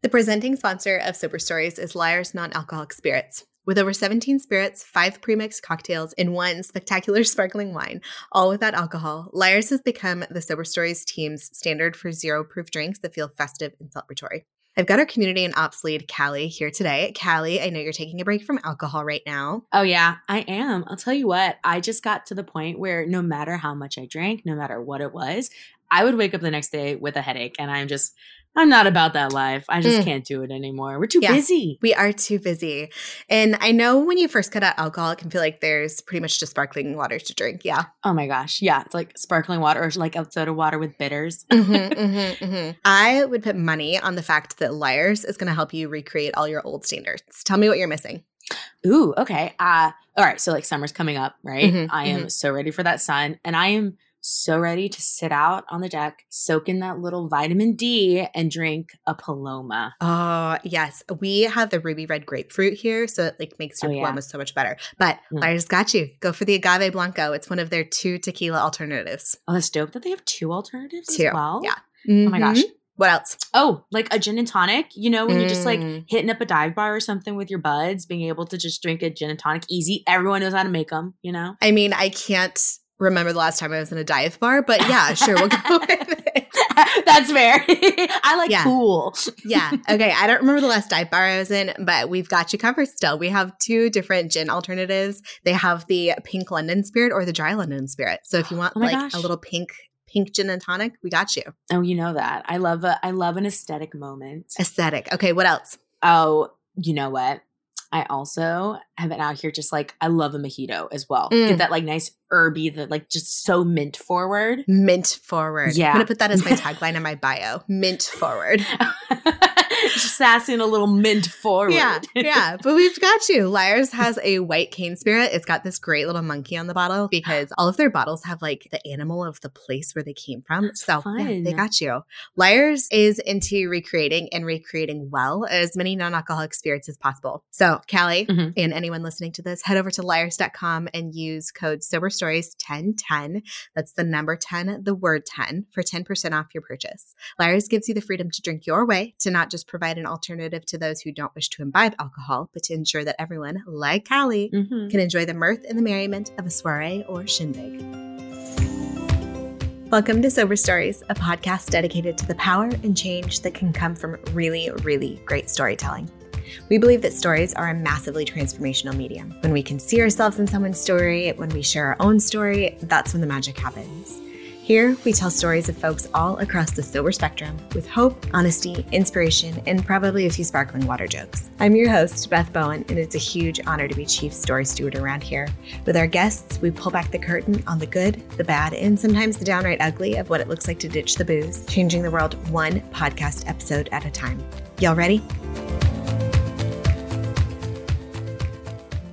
The presenting sponsor of Sober Stories is Lyre's Non Alcoholic Spirits. With over 17 spirits, five premixed cocktails, and one spectacular sparkling wine, all without alcohol, Lyre's has become the Sober Stories team's standard for zero proof drinks that feel festive and celebratory. I've got our community and ops lead, Callie, here today. Callie, I know you're taking a break from alcohol right now. Oh, yeah, I am. I'll tell you what, I just got to the point where no matter how much I drank, no matter what it was, I would wake up the next day with a headache and I'm just I'm not about that life. I just mm. can't do it anymore. We're too yeah, busy. We are too busy. And I know when you first cut out alcohol, it can feel like there's pretty much just sparkling water to drink. Yeah. Oh my gosh. Yeah. It's like sparkling water or like soda water with bitters. mm-hmm, mm-hmm, mm-hmm. I would put money on the fact that Lyre's is going to help you recreate all your old standards. Tell me what you're missing. Ooh, okay. Uh, all right. So like summer's coming up, right? Mm-hmm, I am mm-hmm. so ready for that sun. And I am so ready to sit out on the deck, soak in that little vitamin D, and drink a Paloma. Oh, yes. We have the ruby red grapefruit here, so it like makes your oh, Paloma yeah. so much better. But mm. I just got you. Go for the agave blanco. It's one of their two tequila alternatives. Oh, that's dope that they have two alternatives two. as well. Yeah. Mm-hmm. Oh my gosh. Mm-hmm. What else? Oh, like a gin and tonic. You know, when mm. you're just like mm. hitting up a dive bar or something with your buds, being able to just drink a gin and tonic easy. Everyone knows how to make them, you know? I mean, I can't remember the last time I was in a dive bar, but yeah, sure, we'll go with it. That's fair. I like yeah. cool. yeah. Okay. I don't remember the last dive bar I was in, but we've got you covered still. We have two different gin alternatives. They have the pink London spirit or the dry London spirit. So if you want oh like gosh. a little pink pink gin and tonic, we got you. Oh, you know that. I love a I love an aesthetic moment. Aesthetic. Okay, what else? Oh, you know what? I also have been out here just like I love a mojito as well. Mm. Get that like nice herby that like just so mint forward. Mint forward. Yeah. I'm gonna put that as my tagline in my bio. Mint forward. Just sassing a little mint forward. Yeah, yeah. But we've got you. Lyre's has a white cane spirit. It's got this great little monkey on the bottle because all of their bottles have like the animal of the place where they came from. That's so yeah, they got you. Lyre's is into recreating and recreating well as many non-alcoholic spirits as possible. So Callie mm-hmm. and anyone listening to this, head over to lyres.com and use code sober stories 1010. That's the number 10, the word 10 for 10% off your purchase. Lyre's gives you the freedom to drink your way, to not just provide an alternative to those who don't wish to imbibe alcohol, but to ensure that everyone, like Callie, mm-hmm. can enjoy the mirth and the merriment of a soiree or shindig. Welcome to Sober Stories, a podcast dedicated to the power and change that can come from really, really great storytelling. We believe that stories are a massively transformational medium. When we can see ourselves in someone's story, when we share our own story, that's when the magic happens. Here, we tell stories of folks all across the sober spectrum with hope, honesty, inspiration, and probably a few sparkling water jokes. I'm your host, Beth Bowen, and it's a huge honor to be Chief Story Steward around here. With our guests, we pull back the curtain on the good, the bad, and sometimes the downright ugly of what it looks like to ditch the booze, changing the world one podcast episode at a time. Y'all ready?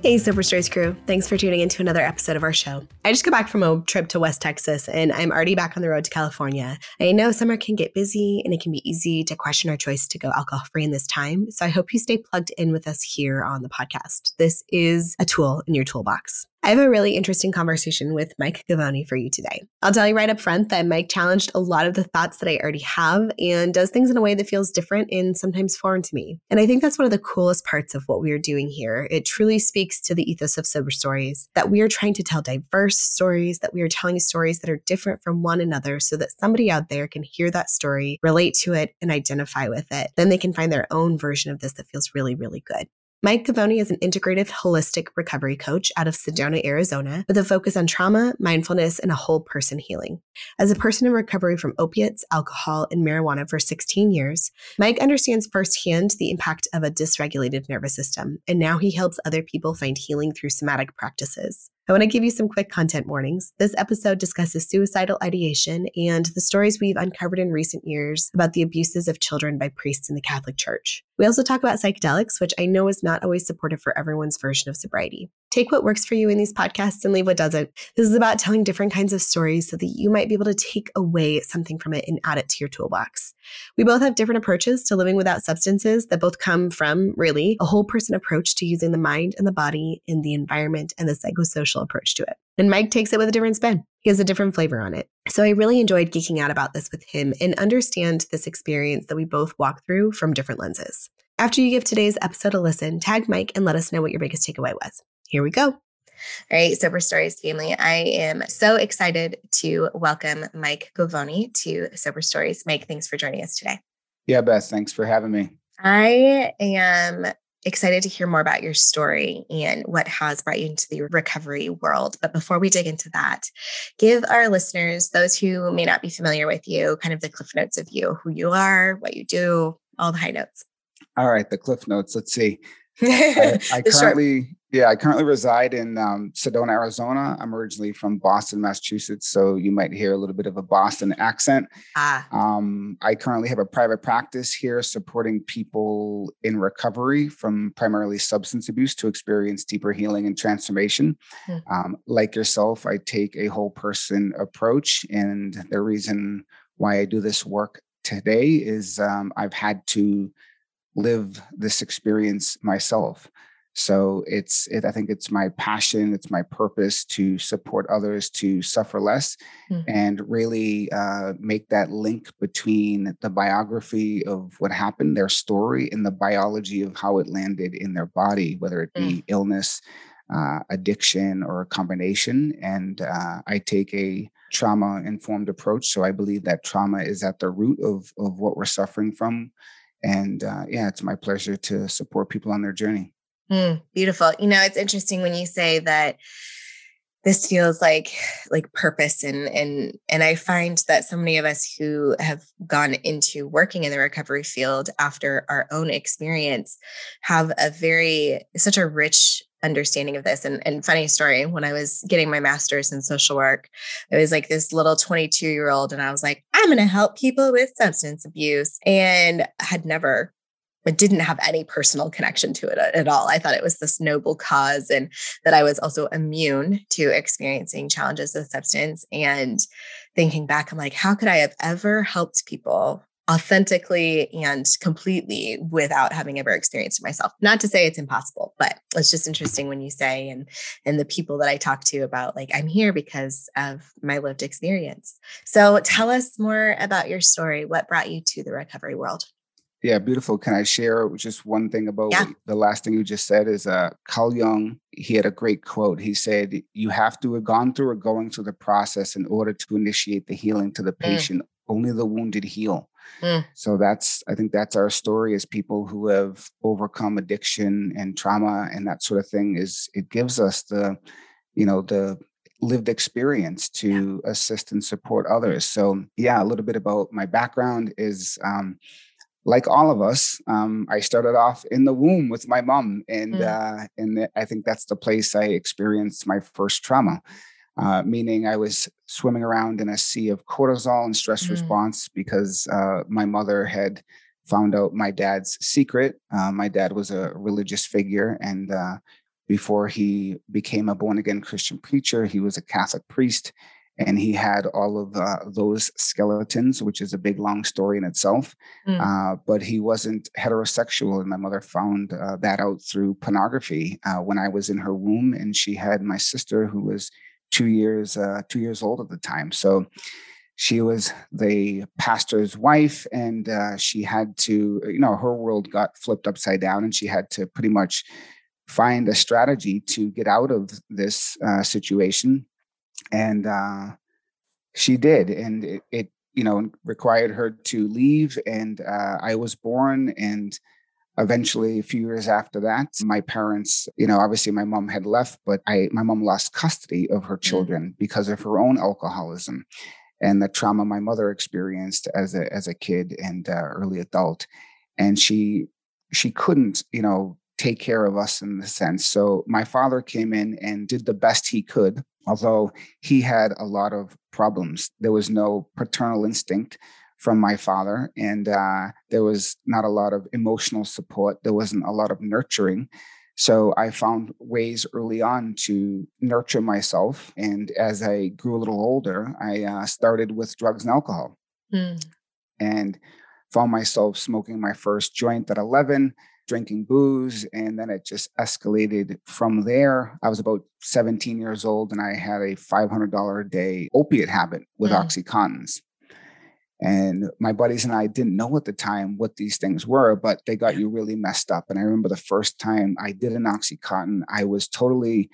Hey, Sober Stories crew. Thanks for tuning into another episode of our show. I just got back from a trip to West Texas and I'm already back on the road to California. I know summer can get busy and it can be easy to question our choice to go alcohol free in this time. So I hope you stay plugged in with us here on the podcast. This is a tool in your toolbox. I have a really interesting conversation with Mike Govoni for you today. I'll tell you right up front that Mike challenged a lot of the thoughts that I already have and does things in a way that feels different and sometimes foreign to me. And I think that's one of the coolest parts of what we are doing here. It truly speaks to the ethos of Sober Stories that we are trying to tell diverse stories, that we are telling stories that are different from one another so that somebody out there can hear that story, relate to it, and identify with it. Then they can find their own version of this that feels really, really good. Mike Govoni is an integrative holistic recovery coach out of Sedona, Arizona, with a focus on trauma, mindfulness, and a whole person healing. As a person in recovery from opiates, alcohol, and marijuana for 16 years, Mike understands firsthand the impact of a dysregulated nervous system, and now he helps other people find healing through somatic practices. I want to give you some quick content warnings. This episode discusses suicidal ideation and the stories we've uncovered in recent years about the abuses of children by priests in the Catholic Church. We also talk about psychedelics, which I know is not always supportive for everyone's version of sobriety. Take what works for you in these podcasts and leave what doesn't. This is about telling different kinds of stories so that you might be able to take away something from it and add it to your toolbox. We both have different approaches to living without substances that both come from, really, a whole person approach to using the mind and the body and the environment and the psychosocial approach to it. And Mike takes it with a different spin. He has a different flavor on it. So I really enjoyed geeking out about this with him and understand this experience that we both walk through from different lenses. After you give today's episode a listen, tag Mike and let us know what your biggest takeaway was. Here we go. All right, Sober Stories family. I am so excited to welcome Mike Govoni to Sober Stories. Mike, thanks for joining us today. Yeah, Beth, thanks for having me. I am excited to hear more about your story and what has brought you into the recovery world. But before we dig into that, give our listeners, those who may not be familiar with you, kind of the cliff notes of you, who you are, what you do, all the high notes. All right, the cliff notes. Let's see. I, I currently, yeah, I currently reside in um, Sedona, Arizona. I'm originally from Boston, Massachusetts, so you might hear a little bit of a Boston accent. Ah. Um, I currently have a private practice here supporting people in recovery from primarily substance abuse to experience deeper healing and transformation. Hmm. Um, like yourself, I take a whole person approach, and the reason why I do this work today is um, I've had to live this experience myself. So it's, it, I think it's my passion, it's my purpose to support others to suffer less mm-hmm. and really uh, make that link between the biography of what happened, their story, and the biology of how it landed in their body, whether it be mm-hmm. illness, uh, addiction, or a combination. And uh, I take a trauma informed approach. So I believe that trauma is at the root of, of what we're suffering from and uh, yeah, it's my pleasure to support people on their journey. Mm, beautiful. You know, it's interesting when you say that this feels like like purpose and and and I find that so many of us who have gone into working in the recovery field after our own experience have a very such a rich understanding of this. And, and funny story, when I was getting my master's in social work, it was like this little 22 year old, and I was like, I'm going to help people with substance abuse, and had never but didn't have any personal connection to it at all. I thought it was this noble cause and that I was also immune to experiencing challenges with substance. And thinking back, I'm like, how could I have ever helped people authentically and completely without having ever experienced it myself not to say it's impossible but it's just interesting when you say and and the people that i talk to about like i'm here because of my lived experience so tell us more about your story what brought you to the recovery world yeah, beautiful. Can I share just one thing about yeah. the last thing you just said? Is uh, Carl Jung, he had a great quote. He said, You have to have gone through or going through the process in order to initiate the healing to the mm. patient. Mm. Only the wounded heal. Mm. So that's, I think that's our story as people who have overcome addiction and trauma and that sort of thing. Is it gives us the, you know, the lived experience to yeah. assist and support others. So yeah, a little bit about my background is. Um, like all of us, um, I started off in the womb with my mom, and mm. uh, and I think that's the place I experienced my first trauma. Uh, meaning I was swimming around in a sea of cortisol and stress mm. response because uh, my mother had found out my dad's secret. Uh, my dad was a religious figure, and uh, before he became a born again Christian preacher, he was a Catholic priest and he had all of uh, those skeletons, which is a big long story in itself. Mm. Uh, but he wasn't heterosexual, and my mother found uh, that out through pornography uh, when I was in her womb, and she had my sister who was two years uh, two years old at the time. So she was the pastor's wife, and uh, she had to, you know, her world got flipped upside down, and she had to pretty much find a strategy to get out of this situation and uh, she did, and it, it, you know required her to leave. And uh, I was born, and eventually, a few years after that, my parents, you know, obviously my mom had left, but I my mom lost custody of her mm. children mm-hmm. because of her own alcoholism and the trauma my mother experienced as a as a kid and uh, early adult, and she she couldn't, you know, take care of us in the sense. So my father came in and did the best he could, although he had a lot of problems. There was no paternal instinct from my father, and uh, there was not a lot of emotional support. There wasn't a lot of nurturing. So I found ways early on to nurture myself. And as I grew a little older, I uh, started with drugs and alcohol mm. and found myself smoking my first joint at 11, drinking booze. And then it just escalated from there. I was about 17 years old and I had a $500 a day opiate habit with mm. Oxycontins. And my buddies and I didn't know at the time what these things were, but they got you really messed up. And I remember the first time I did an Oxycontin, I was totally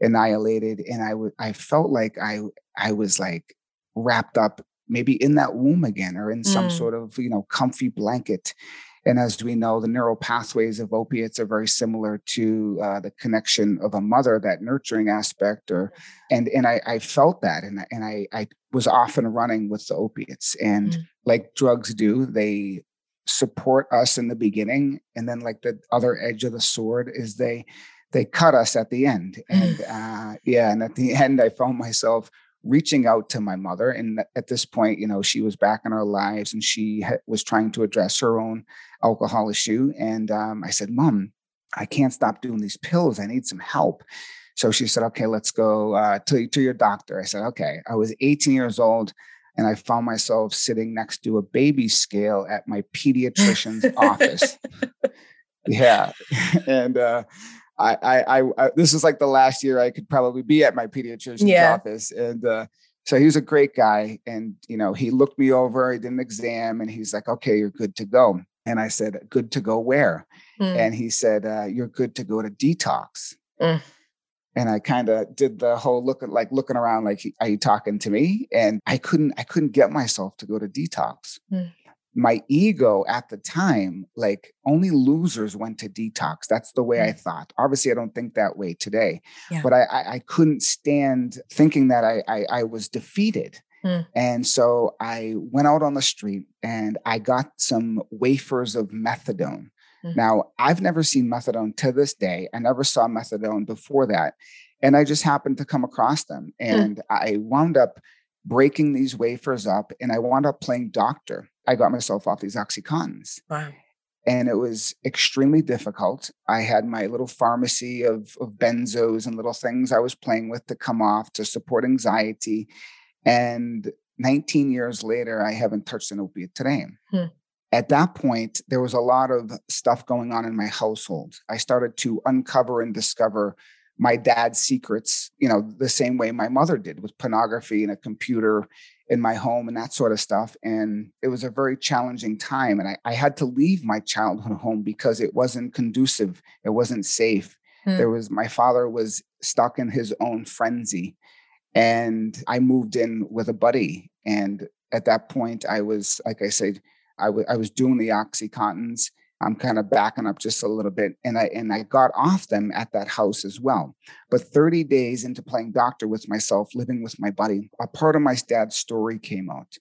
annihilated. And I I felt like I I was like wrapped up maybe in that womb again or in some mm. sort of, you know, comfy blanket. And as we know, the neural pathways of opiates are very similar to uh, the connection of a mother, that nurturing aspect. Or and and I, I felt that, and and I I was often running with the opiates, and mm. like drugs do, they support us in the beginning, and then like the other edge of the sword is they they cut us at the end, and uh, yeah, and at the end, I found myself reaching out to my mother. And at this point, you know, she was back in our lives and she ha- was trying to address her own alcohol issue. And um, I said, Mom, I can't stop doing these pills. I need some help. So she said, Okay, let's go uh, to, to your doctor. I said, Okay. I was 18 years old and I found myself sitting next to a baby scale at my pediatrician's office. Yeah. And, uh, I, I, I, this is like the last year I could probably be at my pediatrician's yeah. office. And, uh, so he was a great guy. And, you know, he looked me over, he did an exam and he's like, okay, you're good to go. And I said, good to go where? Mm. And he said, uh, you're good to go to detox. Mm. And I kind of did the whole look at like looking around, like, are you talking to me? And I couldn't, I couldn't get myself to go to detox. Mm my ego at the time, like only losers went to detox. That's the way I mm. thought. Obviously, I don't think that way today, yeah. but I, I, I, couldn't stand thinking that I, I, I was defeated. Mm. And so I went out on the street and I got some wafers of methadone. Mm. Now, I've never seen methadone to this day. I never saw methadone before that. And I just happened to come across them. Mm. And I wound up breaking these wafers up and I wound up playing doctor. I got myself off these Oxycontins. Wow. And it was extremely difficult. I had my little pharmacy of, of benzos and little things I was playing with to come off to support anxiety. And 19 years later, I haven't touched an opiate today. Hmm. At that point, there was a lot of stuff going on in my household. I started to uncover and discover my dad's secrets, you know, the same way my mother did with pornography and a computer in my home and that sort of stuff. And it was a very challenging time. And I, I had to leave my childhood home because it wasn't conducive, it wasn't safe. Mm. There was my father was stuck in his own frenzy. And I moved in with a buddy. And at that point, I was, like I said, I, w- I was doing the Oxycontins I'm kind of backing up just a little bit. And I and I got off them at that house as well. But 30 days into playing doctor with myself, living with my buddy, a part of my dad's story came out.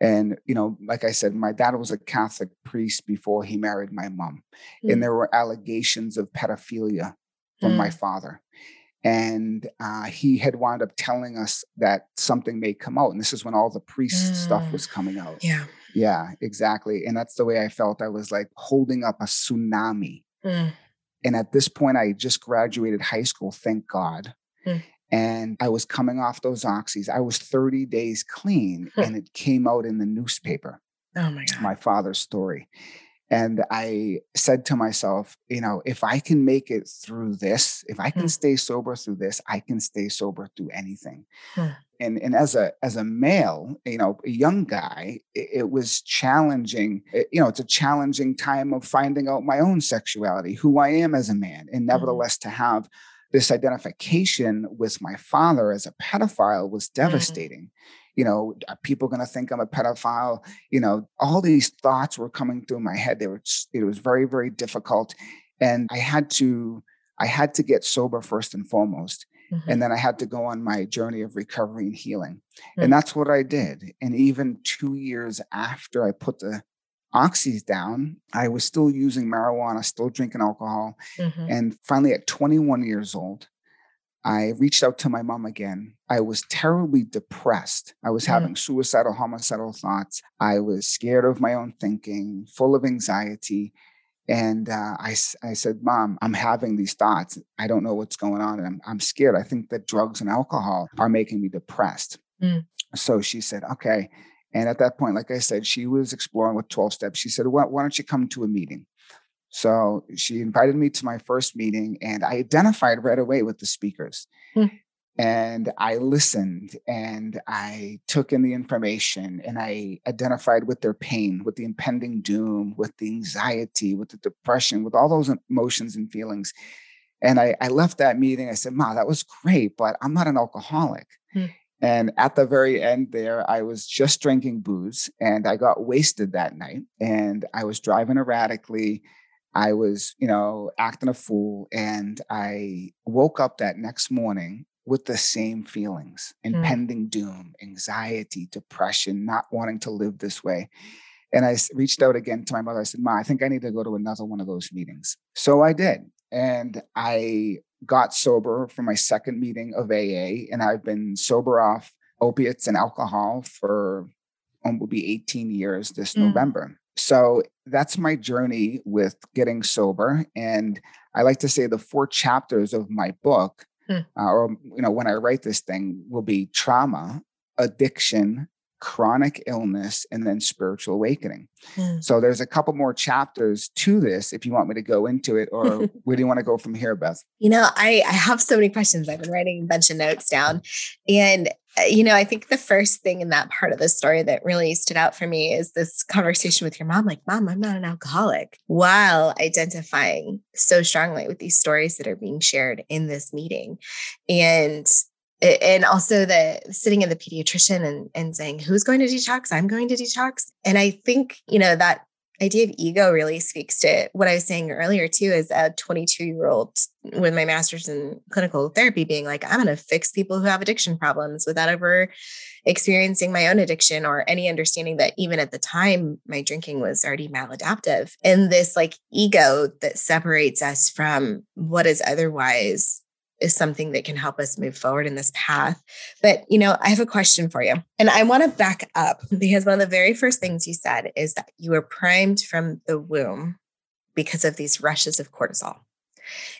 And, you know, like I said, my dad was a Catholic priest before he married my mom. Mm. And there were allegations of pedophilia from mm. my father. And uh, he had wound up telling us that something may come out. And this is when all the priest mm. stuff was coming out. Yeah. Yeah, exactly. And that's the way I felt. I was like holding up a tsunami. Mm. And at this point, I just graduated high school, thank God. Mm. And I was coming off those oxys. I was 30 days clean, and it came out in the newspaper. Oh my God. My father's story. And I said to myself, you know, if I can make it through this, if I can mm. stay sober through this, I can stay sober through anything. Mm. And and as a as a male, you know, a young guy, it, it was challenging. It, you know, it's a challenging time of finding out my own sexuality, who I am as a man, and mm. nevertheless to have this identification with my father as a pedophile was mm-hmm. devastating. Mm you know, are people going to think I'm a pedophile? You know, all these thoughts were coming through my head. They were, it was very, very difficult. And I had to, I had to get sober first and foremost. Mm-hmm. And then I had to go on my journey of recovery and healing. Mm-hmm. And that's what I did. And even two years after I put the oxys down, I was still using marijuana, still drinking alcohol. Mm-hmm. And finally, at 21 years old, I reached out to my mom again. I was terribly depressed. I was mm. having suicidal, homicidal thoughts. I was scared of my own thinking, full of anxiety. And uh, I, I said, Mom, I'm having these thoughts. I don't know what's going on. And I'm, I'm scared. I think that drugs and alcohol are making me depressed. Mm. So she said, Okay. And at that point, like I said, she was exploring with 12 steps. She said, why, why don't you come to a meeting? So she invited me to my first meeting, and I identified right away with the speakers. Hmm. And I listened and I took in the information and I identified with their pain, with the impending doom, with the anxiety, with the depression, with all those emotions and feelings. And I, I left that meeting. I said, Ma, that was great, but I'm not an alcoholic. Hmm. And at the very end there, I was just drinking booze and I got wasted that night and I was driving erratically. I was, you know, acting a fool. And I woke up that next morning with the same feelings mm. impending mm. doom, anxiety, depression, not wanting to live this way. And I reached out again to my mother. I said, Ma, I think I need to go to another one of those meetings. So I did. And I got sober for my second meeting of AA, and I've been sober off opiates and alcohol for um, will be 18 years this mm. November. So that's my journey with getting sober. And I like to say the four chapters of my book, mm. uh, or you know, when I write this thing, will be trauma, addiction, chronic illness, and then spiritual awakening. Mm. So there's a couple more chapters to this if you want me to go into it, or where do you want to go from here, Beth? You know, I, I have so many questions. I've been writing a bunch of notes down. And, uh, you know, I think the first thing in that part of the story that really stood out for me is this conversation with your mom like, Mom, I'm not an alcoholic, while identifying so strongly with these stories that are being shared in this meeting. And and also the sitting in the pediatrician and, and saying who's going to detox? I'm going to detox. And i think you know that idea of ego really speaks to what i was saying earlier too as a 22 year old with my master's in clinical therapy being like i'm going to fix people who have addiction problems without ever experiencing my own addiction or any understanding that even at the time my drinking was already maladaptive. And this like ego that separates us from what is otherwise is something that can help us move forward in this path. But, you know, I have a question for you. And I want to back up because one of the very first things you said is that you were primed from the womb because of these rushes of cortisol.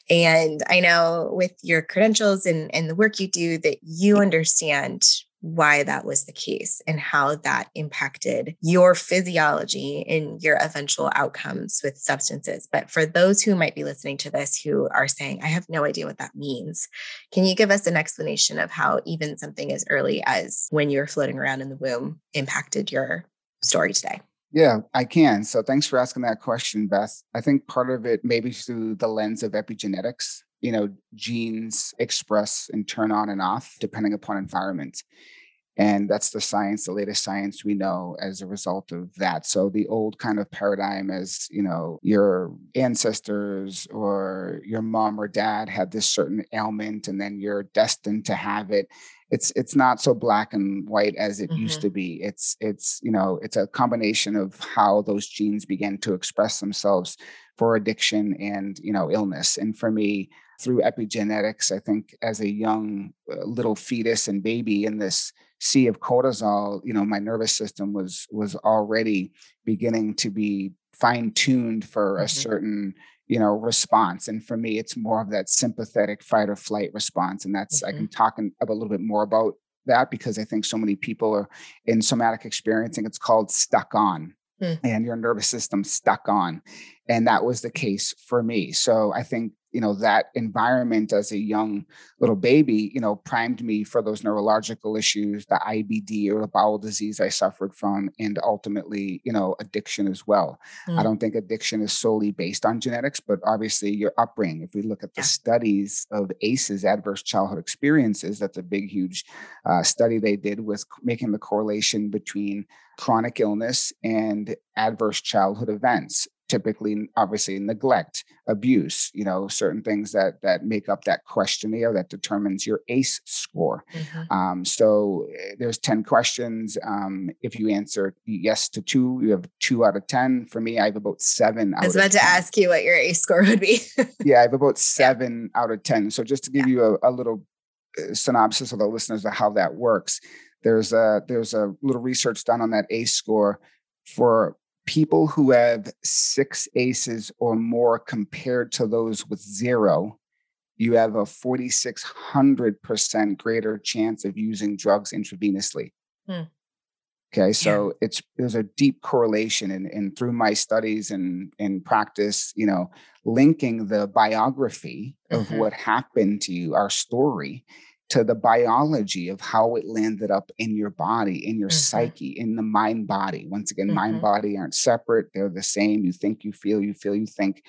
And I know with your credentials and, and the work you do that you mm. understand why that was the case and how that impacted your physiology and your eventual outcomes with substances. But for those who might be listening to this who are saying, I have no idea what that means, can you give us an explanation of how even something as early as when you were floating around in the womb impacted your story today? Yeah, I can. So thanks for asking that question, Beth. I think part of it maybe through the lens of epigenetics you know, genes express and turn on and off depending upon environment. And that's the science, the latest science we know as a result of that. So the old kind of paradigm as, you know, your ancestors or your mom or dad had this certain ailment and then you're destined to have it. It's it's not so black and white as it mm-hmm. used to be. It's it's, you know, it's a combination of how those genes begin to express themselves for addiction and, you know, illness. And for me, through epigenetics, I think as a young uh, little fetus and baby in this sea of cortisol, you know, my nervous system was was already beginning to be fine tuned for mm-hmm. a certain you know response and for me it's more of that sympathetic fight or flight response and that's mm-hmm. i can talk a little bit more about that because i think so many people are in somatic experiencing it's called stuck on mm. and your nervous system stuck on and that was the case for me so i think you know that environment as a young little baby you know primed me for those neurological issues the ibd or the bowel disease i suffered from and ultimately you know addiction as well mm. i don't think addiction is solely based on genetics but obviously your upbringing if we look at the yeah. studies of aces adverse childhood experiences that's a big huge uh, study they did with making the correlation between chronic illness and adverse childhood events typically obviously neglect abuse you know certain things that that make up that questionnaire that determines your ace score mm-hmm. um, so eh, there's 10 questions um, if you answer yes to two you have two out of 10 for me i have about seven i was about to ask you what your ace score would be yeah i have about seven yeah. out of 10 so just to give yeah. you a, a little uh, synopsis of the listeners of how that works there's a there's a little research done on that ace score for people who have six ACEs or more compared to those with zero, you have a 4,600% greater chance of using drugs intravenously. Hmm. Okay, so yeah. it's there's a deep correlation, and, and through my studies and in practice, you know, linking the biography of mm-hmm. what happened to you, our story, to the biology of how it landed up in your body, in your mm-hmm. psyche, in the mind body. Once again, mm-hmm. mind body aren't separate; they're the same. You think, you feel, you feel, you think,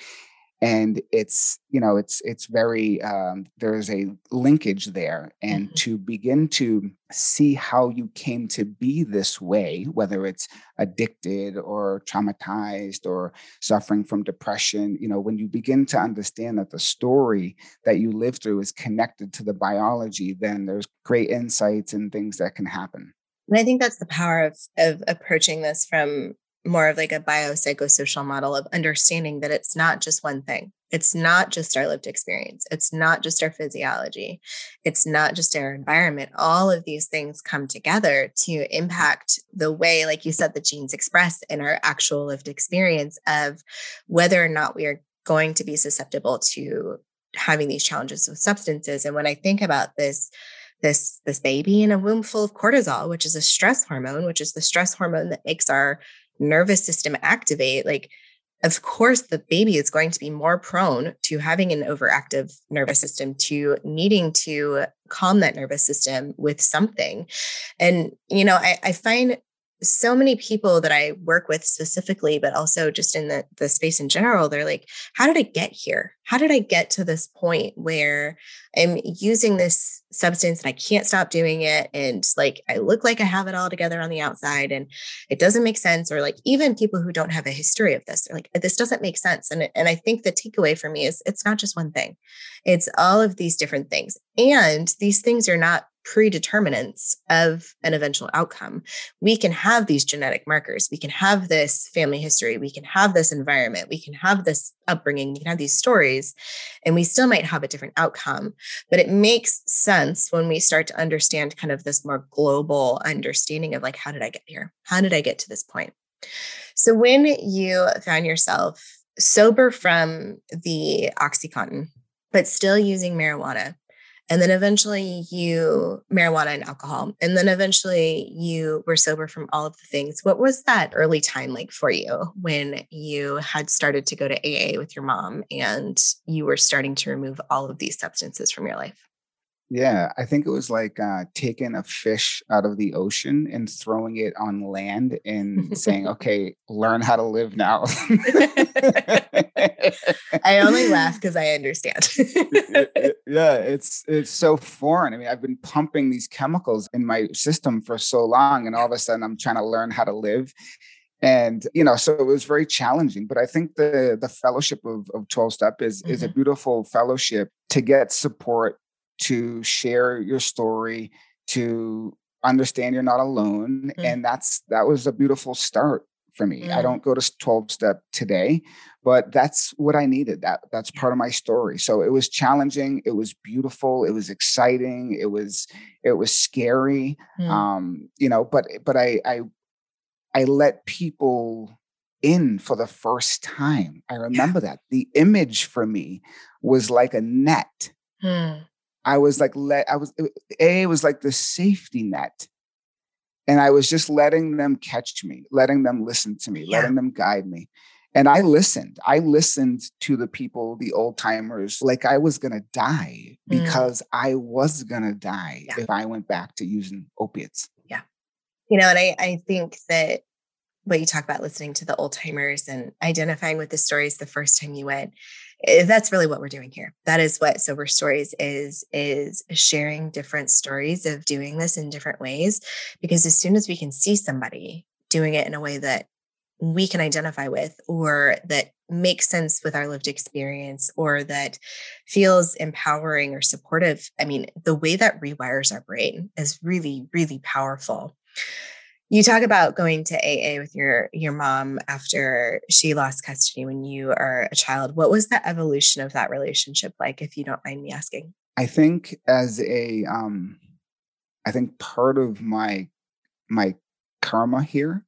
and it's you know it's it's very um, there's a linkage there and mm-hmm. to begin to see how you came to be this way whether it's addicted or traumatized or suffering from depression you know when you begin to understand that the story that you live through is connected to the biology then there's great insights and things that can happen and I think that's the power of of approaching this from more of like a biopsychosocial model of understanding that it's not just one thing. It's not just our lived experience. It's not just our physiology. It's not just our environment. All of these things come together to impact the way, like you said, the genes express in our actual lived experience of whether or not we are going to be susceptible to having these challenges with substances. And when I think about this, this this baby in a womb full of cortisol which is a stress hormone which is the stress hormone that makes our nervous system activate, like, of course, the baby is going to be more prone to having an overactive nervous system, to needing to calm that nervous system with something. And, you know, I, I find so many people that I work with specifically, but also just in the, the space in general, they're like, how did I get here? How did I get to this point where I'm using this substance and I can't stop doing it? And like, I look like I have it all together on the outside and it doesn't make sense. Or like, even people who don't have a history of this, they're like, this doesn't make sense. And, and I think the takeaway for me is it's not just one thing, it's all of these different things. And these things are not predeterminants of an eventual outcome. We can have these genetic markers. We can have this family history. We can have this environment. We can have this upbringing. We can have these stories, and we still might have a different outcome. But it makes sense when we start to understand kind of this more global understanding of like, how did I get here? How did I get to this point? So when you found yourself sober from the Oxycontin, but still using marijuana, and then eventually you marijuana and alcohol. And then eventually you were sober from all of the things. What was that early time like for you when you had started to go to aa with your mom and you were starting to remove all of these substances from your life yeah, I think it was like uh, taking a fish out of the ocean and throwing it on land and saying, "Okay, learn how to live now." I only laugh because I understand. yeah, it's it's so foreign. I mean, I've been pumping these chemicals in my system for so long, and all of a sudden, I'm trying to learn how to live and you know so it was very challenging but i think the the fellowship of, of 12 step is mm-hmm. is a mm-hmm. beautiful fellowship to get support to share your story, to understand you're not alone. Mm. And that's that was a beautiful start for me. Mm. I don't go to 12 step today, but that's what I needed. That that's part of my story. So it was challenging, it was beautiful, it was exciting, it was it was scary. Mm. Um, you know, but but I I I let people in for the first time. I remember yeah. that. The image for me was like a net. Hmm. I was like, let I was A was like the safety net. And I was just letting them catch me, letting them listen to me, yeah. letting them guide me. And I listened. I listened to the people, the old timers, like I was going to die mm. because I was going to die yeah. if I went back to using opiates. Yeah. You know, and I, I think that what you talk about listening to the old timers and identifying with the stories the first time you went Eh, that's really what we're doing here. That is what sober stories is is sharing different stories of doing this in different ways because as soon as we can see somebody doing it in a way that we can identify with or that makes sense with our lived experience or that feels empowering or supportive i mean the way that rewires our brain is really really powerful you talk about going to AA with your your mom after she lost custody when you are a child. What was the evolution of that relationship like, if you don't mind me asking? I think as a um I think part of my my karma here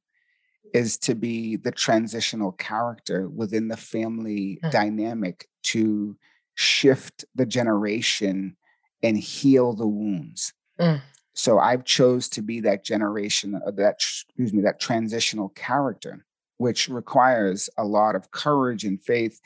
is to be the transitional character within the family mm. dynamic to shift the generation and heal the wounds. Mm. So I've chose to be that generation, of that excuse me, that transitional character, which requires a lot of courage and faith.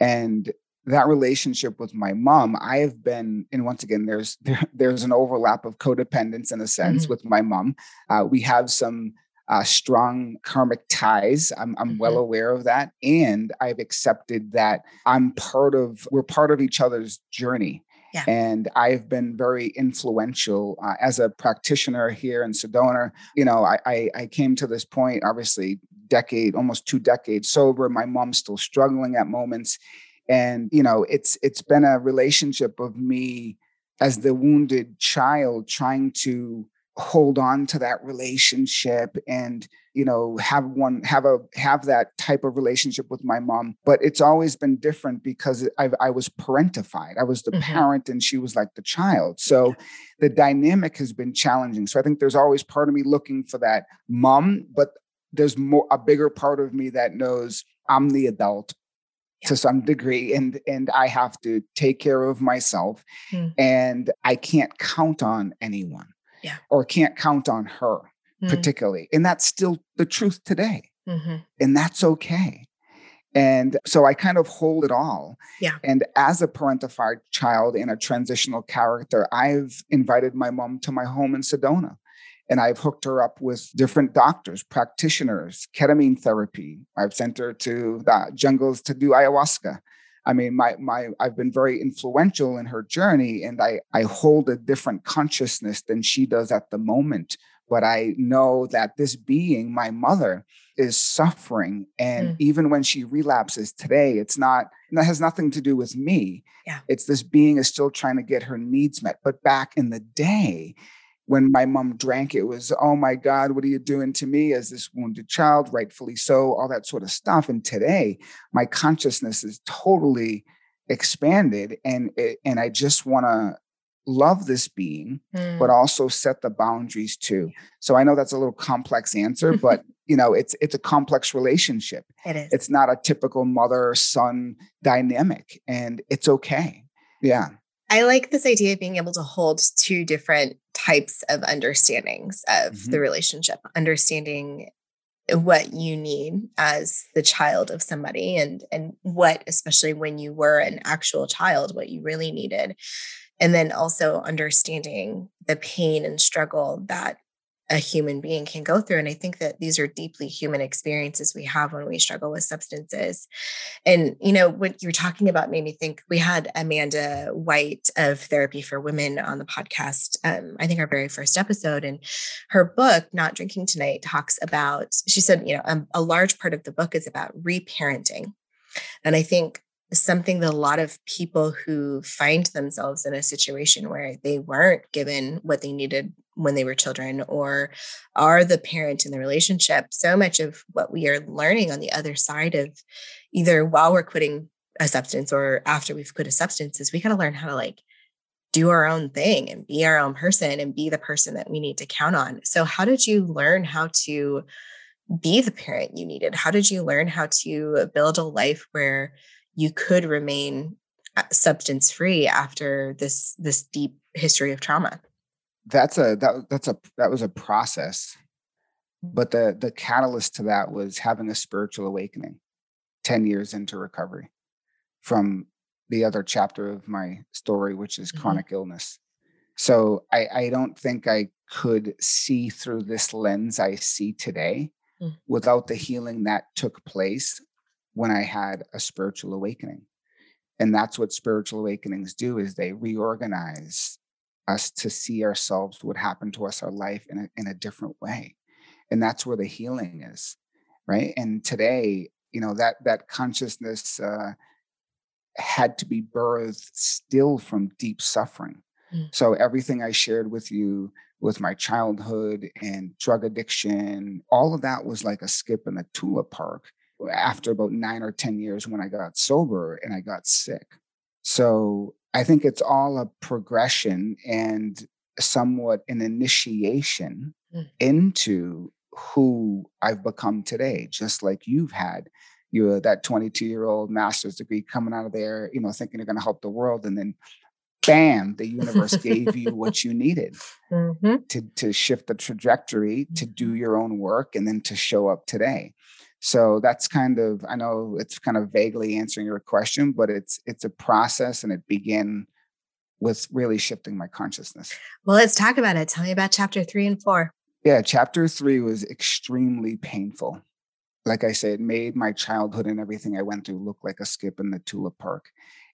And that relationship with my mom, I have been, and once again, there's there, there's an overlap of codependence in a sense mm-hmm. with my mom. Uh, we have some uh, strong karmic ties. I'm, I'm mm-hmm. well aware of that. And I've accepted that I'm part of, we're part of each other's journey. Yeah. And I've been very influential uh, as a practitioner here in Sedona. You know, I, I, I came to this point, obviously, decade, almost two decades sober. My mom's still struggling at moments, and you know, it's it's been a relationship of me as the wounded child trying to hold on to that relationship and you know have one have a have that type of relationship with my mom but it's always been different because i i was parentified. I was the mm-hmm. parent and she was like the child. So the dynamic has been challenging. So i think there's always part of me looking for that mom but there's more a bigger part of me that knows i'm the adult to some degree and and i have to take care of myself mm. and i can't count on anyone yeah. or can't count on her mm-hmm. particularly. And that's still the truth today. Mm-hmm. And that's okay. And so I kind of hold it all. Yeah. And as a parentified child and a transitional character, I've invited my mom to my home in Sedona. And I've hooked her up with different doctors, practitioners, ketamine therapy. I've sent her to the jungles to do ayahuasca. I mean, my my I've been very influential in her journey, and I I hold a different consciousness than she does at the moment. But I know that this being, my mother, is suffering, and mm. even when she relapses today, it's not that has nothing to do with me. Yeah. It's this being is still trying to get her needs met. But back in the day, when my mom drank, it was, oh my God, what are you doing to me as this wounded child? Rightfully so, all that sort of stuff. And today, my consciousness is totally expanded, and and I just want to love this being, mm. but also set the boundaries too. So I know that's a little complex answer, but you know, it's it's a complex relationship. It is. It's not a typical mother son dynamic, and it's okay. Yeah. I like this idea of being able to hold two different types of understandings of mm-hmm. the relationship, understanding what you need as the child of somebody and and what especially when you were an actual child what you really needed and then also understanding the pain and struggle that a human being can go through. And I think that these are deeply human experiences we have when we struggle with substances. And, you know, what you're talking about made me think we had Amanda White of Therapy for Women on the podcast, um, I think our very first episode. And her book, Not Drinking Tonight, talks about, she said, you know, um, a large part of the book is about reparenting. And I think something that a lot of people who find themselves in a situation where they weren't given what they needed when they were children or are the parent in the relationship so much of what we are learning on the other side of either while we're quitting a substance or after we've quit a substance is we got to learn how to like do our own thing and be our own person and be the person that we need to count on. So how did you learn how to be the parent you needed? How did you learn how to build a life where you could remain uh, substance free after this this deep history of trauma that's a that that's a that was a process but the the catalyst to that was having a spiritual awakening 10 years into recovery from the other chapter of my story which is mm-hmm. chronic illness so I, I don't think i could see through this lens i see today mm. without the healing that took place when I had a spiritual awakening. And that's what spiritual awakenings do is they reorganize us to see ourselves, what happened to us, our life in a, in a different way. And that's where the healing is. Right. And today, you know, that that consciousness uh, had to be birthed still from deep suffering. Mm. So everything I shared with you with my childhood and drug addiction, all of that was like a skip in the tulip park after about nine or 10 years when I got sober and I got sick. So I think it's all a progression and somewhat an initiation mm. into who I've become today, just like you've had. You're that 22 year old master's degree coming out of there, you know, thinking you're going to help the world. And then bam, the universe gave you what you needed mm-hmm. to, to shift the trajectory, to do mm-hmm. your own work, and then to show up today. So that's kind of, I know it's kind of vaguely answering your question, but it's it's a process and it began with really shifting my consciousness. Well, let's talk about it. Tell me about chapter three and four. Yeah, chapter three was extremely painful. Like I said, it made my childhood and everything I went through look like a skip in the tulip park.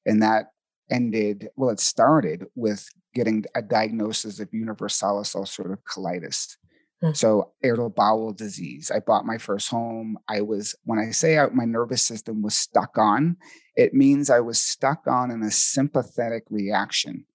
And that ended, well, it started with getting a diagnosis of universalis ulcerative colitis. Mm. So irritable bowel disease. I bought my first home. I was, when I say I, my nervous system was stuck on, it means I was stuck on in a sympathetic reaction.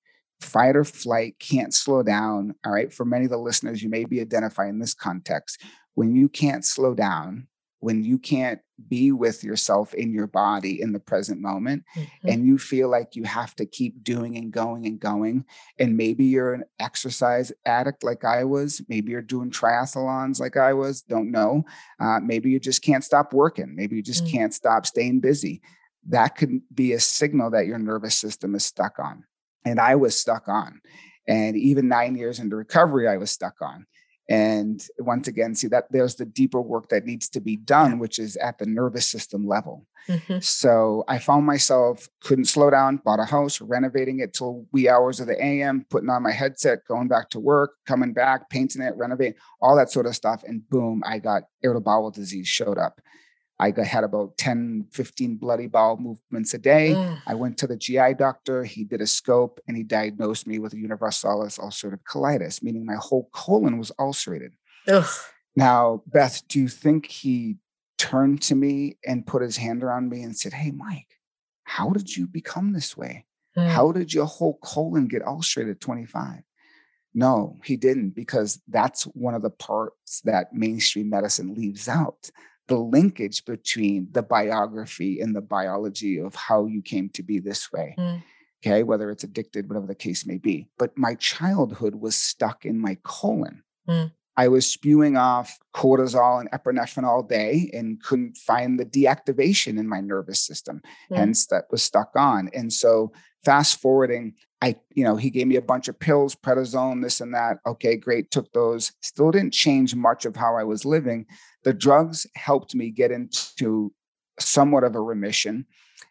Fight or flight can't slow down. All right. For many of the listeners, you may be identifying in this context. When you can't slow down, when you can't be with yourself in your body in the present moment mm-hmm. and you feel like you have to keep doing and going and going and maybe you're an exercise addict like i was maybe you're doing triathlons like i was don't know uh, maybe you just can't stop working maybe you just mm-hmm. can't stop staying busy that could be a signal that your nervous system is stuck on and i was stuck on and even nine years into recovery i was stuck on and once again see that there's the deeper work that needs to be done which is at the nervous system level. Mm-hmm. so i found myself couldn't slow down bought a house renovating it till wee hours of the am putting on my headset going back to work coming back painting it renovating all that sort of stuff. And boom i got irritable bowel disease showed up I had about 10, 15 bloody bowel movements a day. Mm. I went to the GI doctor. He did a scope and he diagnosed me with universalis ulcerative colitis, meaning my whole colon was ulcerated. Ugh. Now, Beth, do you think he turned to me and put his hand around me and said, Hey, Mike, how did you become this way? Mm. How did your whole colon get ulcerated at 25? No, he didn't, because that's one of the parts that mainstream medicine leaves out the linkage between the biography and the biology of how you came to be this way. Mm. Okay, whether it's addicted, whatever the case may be. But my childhood was stuck in my colon. Mm. I was spewing off cortisol and epinephrine all day and couldn't find the deactivation in my nervous system. Mm. Hence, that was stuck on. And so, fast forwarding, I, you know, he gave me a bunch of pills, prednisone, this and that. Okay, great. Took those. Still didn't change much of how I was living. The drugs helped me get into somewhat of a remission.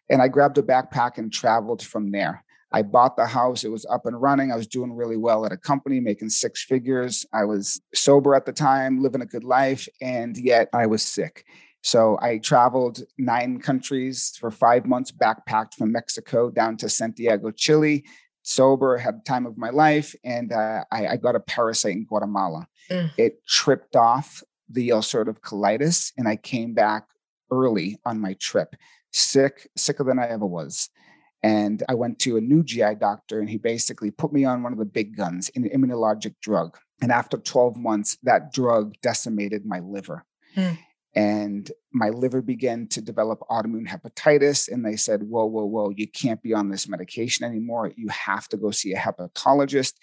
And I grabbed a backpack and traveled from there. I bought the house. It was up and running. I was doing really well at a company, making six figures. I was sober at the time, living a good life, and yet I was sick. So I traveled nine countries for five months, backpacked from Mexico down to Santiago, Chile, sober, had the time of my life, and uh, I, I, got a parasite in Guatemala. Mm. It tripped off the ulcerative colitis, and I came back early on my trip, sick, sicker than I ever was. And I went to a new GI doctor, and he basically put me on one of the big guns, an immunologic drug. And after 12 months, that drug decimated my liver. Hmm. And my liver began to develop autoimmune hepatitis. And they said, Whoa, whoa, whoa, you can't be on this medication anymore. You have to go see a hepatologist.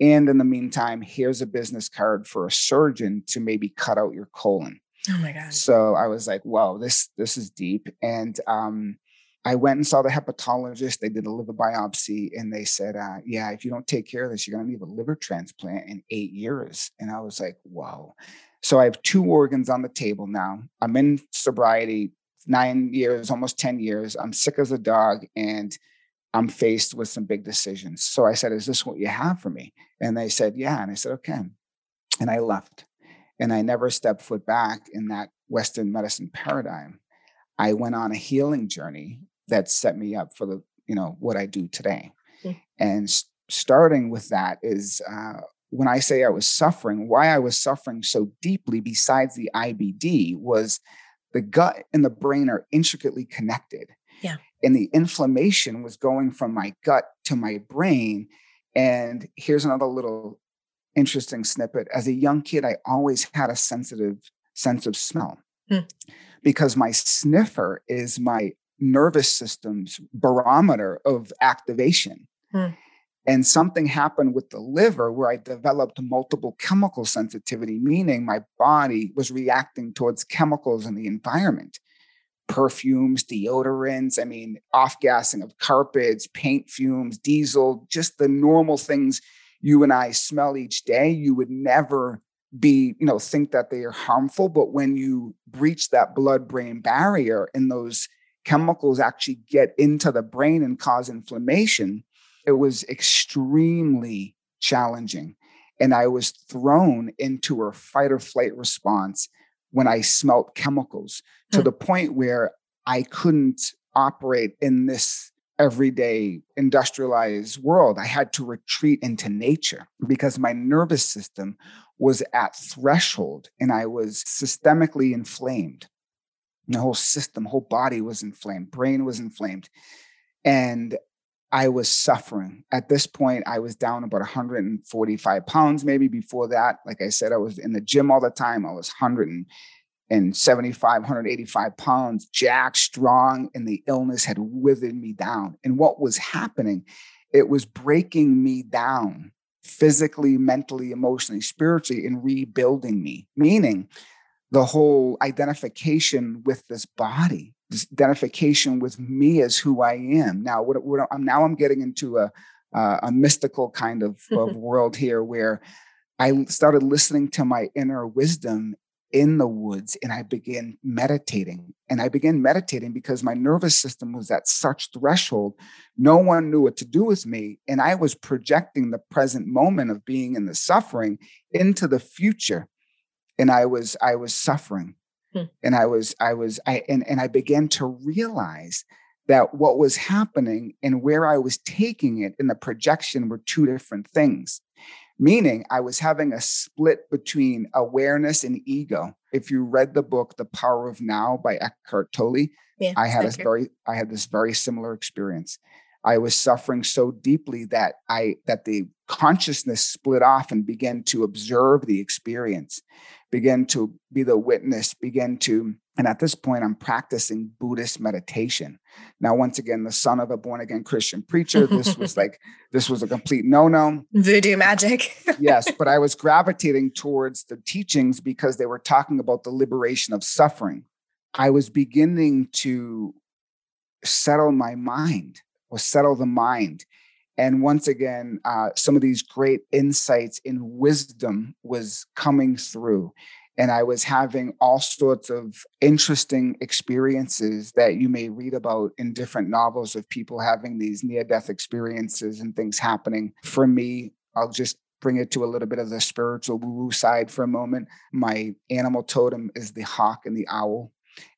And in the meantime, here's a business card for a surgeon to maybe cut out your colon. Oh my God. So I was like, whoa, this this is deep. And um, I went and saw the hepatologist. They did a liver biopsy and they said, uh, yeah, if you don't take care of this, you're gonna need a liver transplant in eight years. And I was like, whoa. So I have two organs on the table now. I'm in sobriety nine years, almost 10 years. I'm sick as a dog. And I'm faced with some big decisions. So I said, Is this what you have for me? And they said, Yeah. And I said, Okay. And I left. And I never stepped foot back in that Western medicine paradigm. I went on a healing journey that set me up for the, you know, what I do today. Mm-hmm. And starting with that is uh, when I say I was suffering, why I was suffering so deeply, besides the IBD, was the gut and the brain are intricately connected. Yeah and the inflammation was going from my gut to my brain. And here's another little interesting snippet. As a young kid, I always had a sensitive sense of smell hmm. because my sniffer is my nervous system's barometer of activation. Hmm. And something happened with the liver where I developed multiple chemical sensitivity, meaning my body was reacting towards chemicals in the environment perfumes, deodorants, I mean, off gassing of carpets, paint fumes, diesel, just the normal things you and I smell each day. You would never be, you know, think that they are harmful. But when you breach that blood brain barrier and those chemicals actually get into the brain and cause inflammation, it was extremely challenging. And I was thrown into a fight or flight response when I smelt chemicals to mm. the point where I couldn't operate in this everyday industrialized world. I had to retreat into nature because my nervous system was at threshold and I was systemically inflamed. The whole system, whole body was inflamed, brain was inflamed. And I was suffering. At this point, I was down about 145 pounds, maybe before that. Like I said, I was in the gym all the time. I was 175, 185 pounds, jack strong, and the illness had withered me down. And what was happening, it was breaking me down physically, mentally, emotionally, spiritually, and rebuilding me, meaning the whole identification with this body this identification with me as who I am. Now, what, what I'm now I'm getting into a uh, a mystical kind of, of world here where I started listening to my inner wisdom in the woods and I began meditating. And I began meditating because my nervous system was at such threshold. No one knew what to do with me. And I was projecting the present moment of being in the suffering into the future. And I was, I was suffering. Hmm. And I was, I was, I, and, and I began to realize that what was happening and where I was taking it in the projection were two different things. Meaning, I was having a split between awareness and ego. If you read the book "The Power of Now" by Eckhart Tolle, yeah, I had a very, I had this very similar experience. I was suffering so deeply that I that the consciousness split off and began to observe the experience begin to be the witness, begin to, and at this point, I'm practicing Buddhist meditation. Now, once again, the son of a born again Christian preacher, this was like, this was a complete no no. Voodoo magic. yes, but I was gravitating towards the teachings because they were talking about the liberation of suffering. I was beginning to settle my mind or settle the mind and once again uh, some of these great insights in wisdom was coming through. And i was having all sorts of interesting experiences that you may read about in different novels of people having these near death experiences and things happening. For me i'll just bring it to a little bit of the spiritual woo woo side for a moment. My animal totem is the hawk and the owl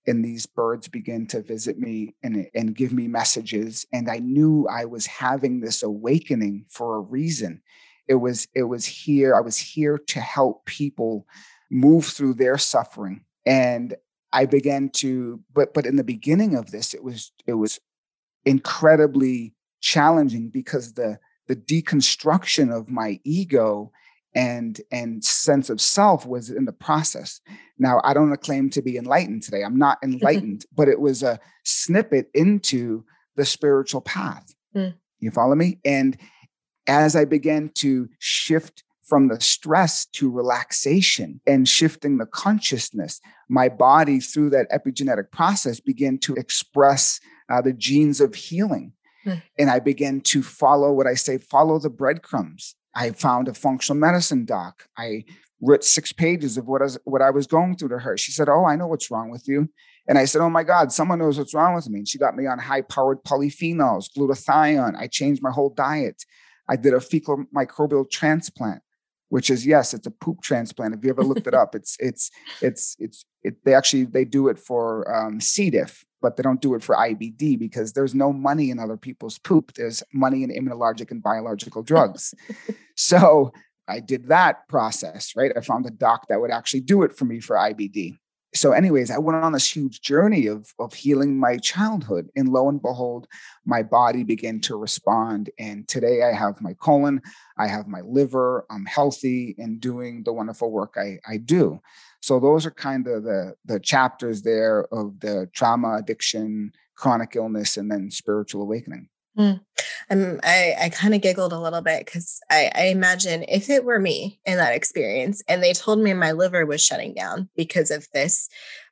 and these birds begin to visit me and, and give me messages and i knew i was having this awakening for a reason. It was it was here i was here to help people move through their suffering and i began to but but in the beginning of this it was it was incredibly challenging because the the deconstruction of my ego and and sense of self was in the process. Now i don't claim to be enlightened today. I'm not enlightened but it was a snippet into the spiritual path. Mm. you follow me? And as i began to shift from the stress to relaxation and shifting the consciousness my body through that epigenetic process began to express uh, the genes of healing. Mm. and i began to follow what i say follow the breadcrumbs I found a functional medicine doc. I wrote six pages of what I, was, what I was going through to her. She said, Oh, I know what's wrong with you. And I said, Oh my God, someone knows what's wrong with me. And she got me on high powered polyphenols, glutathione. I changed my whole diet. I did a fecal microbial transplant, which is yes, it's a poop transplant. If you ever looked it up, it's it's it's it's it, they actually they do it for um, C. diff, but they don't do it for IBD because there's no money in other people's poop. There's money in immunologic and biological drugs. so I did that process, right? I found a doc that would actually do it for me for IBD. So, anyways, I went on this huge journey of, of healing my childhood. And lo and behold, my body began to respond. And today I have my colon, I have my liver, I'm healthy and doing the wonderful work I, I do. So those are kind of the the chapters there of the trauma, addiction, chronic illness, and then spiritual awakening. Mm. I, I kind of giggled a little bit because I, I imagine if it were me in that experience and they told me my liver was shutting down because of this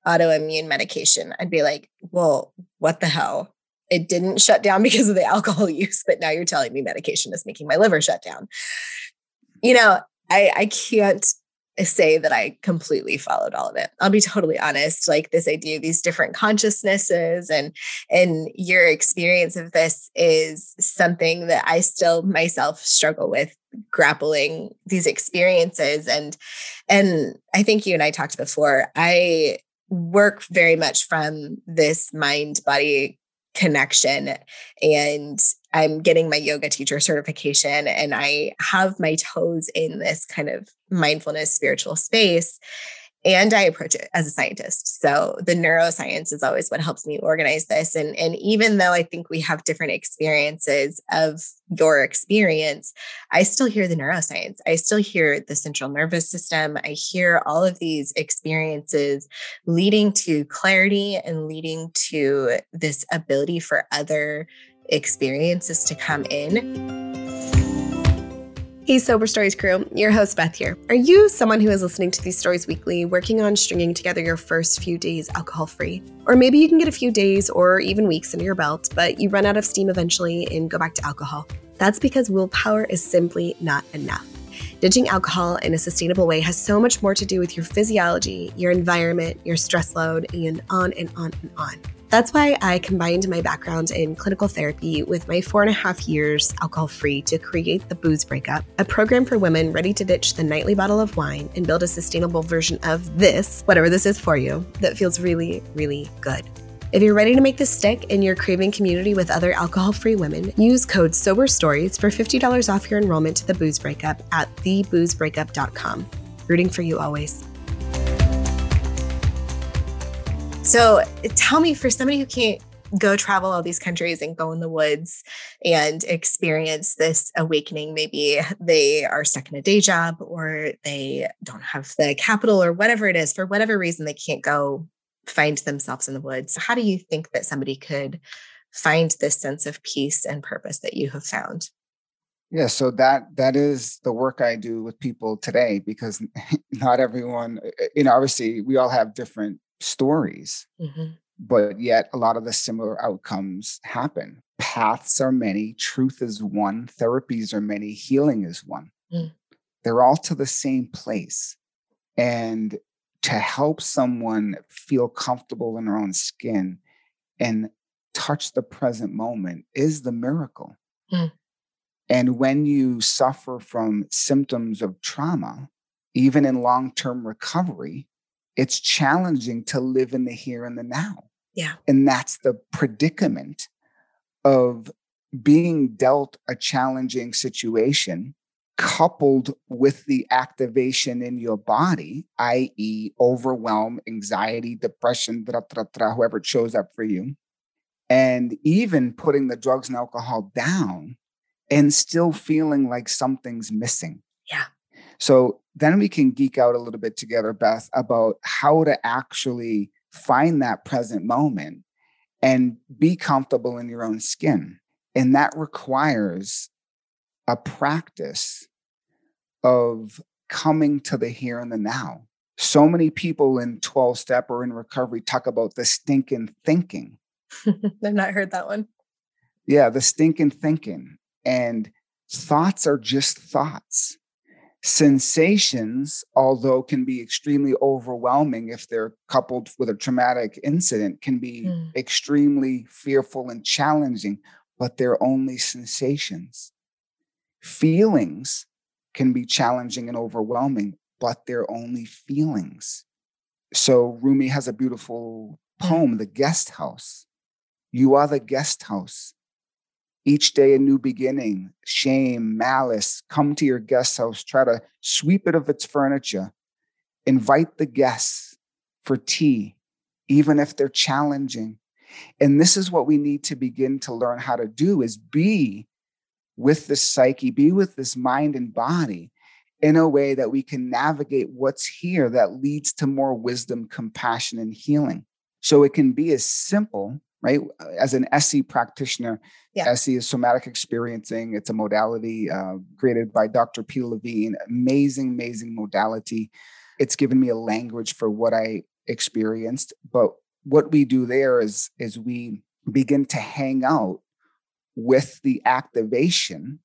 autoimmune medication, I'd be like, well, what the hell? It didn't shut down because of the alcohol use, but now you're telling me medication is making my liver shut down. You know, I, I can't say that I completely followed all of it. I'll be totally honest, like this idea of these different consciousnesses and and your experience of this is something that I still myself struggle with grappling these experiences and and I think you and I talked before. I work very much from this mind body connection and I'm getting my yoga teacher certification and I have my toes in this kind of mindfulness spiritual space and I approach it as a scientist. So the neuroscience is always what helps me organize this. And, and even though I think we have different experiences of your experience, I still hear the neuroscience. I still hear the central nervous system. I hear all of these experiences leading to clarity and leading to this ability for other experiences to come in. Hey, Sober Stories crew, your host Beth here. Are you someone who is listening to these stories weekly, working on stringing together your first few days alcohol free? Or maybe you can get a few days or even weeks under your belt, but you run out of steam eventually and go back to alcohol. That's because willpower is simply not enough. Ditching alcohol in a sustainable way has so much more to do with your physiology, your environment, your stress load, and on and on and on. That's why I combined my background in clinical therapy with my four and a half years alcohol free to create the Booze Breakup, a program for women ready to ditch the nightly bottle of wine and build a sustainable version of this, whatever this is for you, that feels really, really good. If you're ready to make this stick and you're craving community with other alcohol free women, use code Sober Stories for $50 off your enrollment to the Booze Breakup at theboozebreakup.com. Rooting for you always. So tell me, for somebody who can't go travel all these countries and go in the woods and experience this awakening. Maybe they are stuck in a day job or they don't have the capital or whatever it is, for whatever reason, they can't go find themselves in the woods. How do you think that somebody could find this sense of peace and purpose that you have found? Yeah, so that that is the work I do with people today because not everyone, eh, eh, you know, obviously we all have different stories, mm-hmm. but yet a lot of the similar outcomes happen. Paths are many, truth is one, therapies are many, healing is one. Mm. They're all to the same place. And to help someone feel comfortable in their own skin and touch the present moment is the miracle. Mm. And when you suffer from symptoms of trauma, even in long term recovery, it's challenging to live in the here and the now. Yeah. And that's the predicament of being dealt a challenging situation coupled with the activation in your body, i.e., overwhelm, anxiety, depression, blah, blah, blah, whoever shows up for you, and even putting the drugs and alcohol down and still feeling like something's missing. Yeah. So then we can geek out a little bit together, Beth, about how to actually find that present moment and be comfortable in your own skin. And that requires a practice of coming to the here and the now. So many people in 12 step or in recovery talk about the stinking thinking. I've not heard that one. Yeah, the stinking thinking. And thoughts are just thoughts. Sensations, although can be extremely overwhelming if they're coupled with a traumatic incident, can be mm. extremely fearful and challenging, but they're only sensations. Feelings can be challenging and overwhelming, but they're only feelings. So Rumi has a beautiful mm. poem, The Guest House. You are the guest house. Each day, a new beginning, shame, malice. Come to your guest house, try to sweep it of its furniture. Invite the guests for tea, even if they're challenging. And this is what we need to begin to learn how to do is be with this psyche, be with this mind and body in a way that we can navigate what's here that leads to more wisdom, compassion, and healing. So it can be as simple right? As an SE practitioner, yeah. SE is somatic experiencing. It's a modality uh, created by Dr. Peter Levine. Amazing, amazing modality. It's given me a language for what I experienced. But what we do there is is we begin to hang out with the activation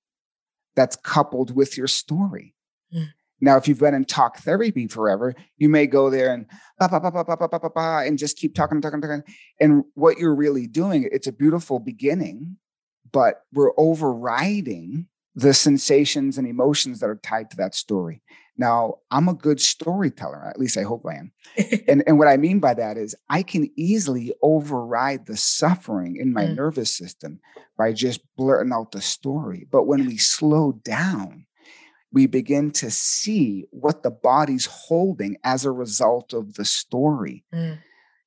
that's coupled with your story. Mm. Now, if you've been in talk therapy forever, you may go there and bah, bah, bah, and just keep talking, talking, talking. And what you're really doing, it's a beautiful beginning, but we're overriding the sensations and emotions that are tied to that story. Now, I'm a good storyteller, at least I hope I am. and, and what I mean by that is I can easily override the suffering in my mm. nervous system by just blurting out the story. But when we slow down, we begin to see what the body's holding as a result of the story. Mm.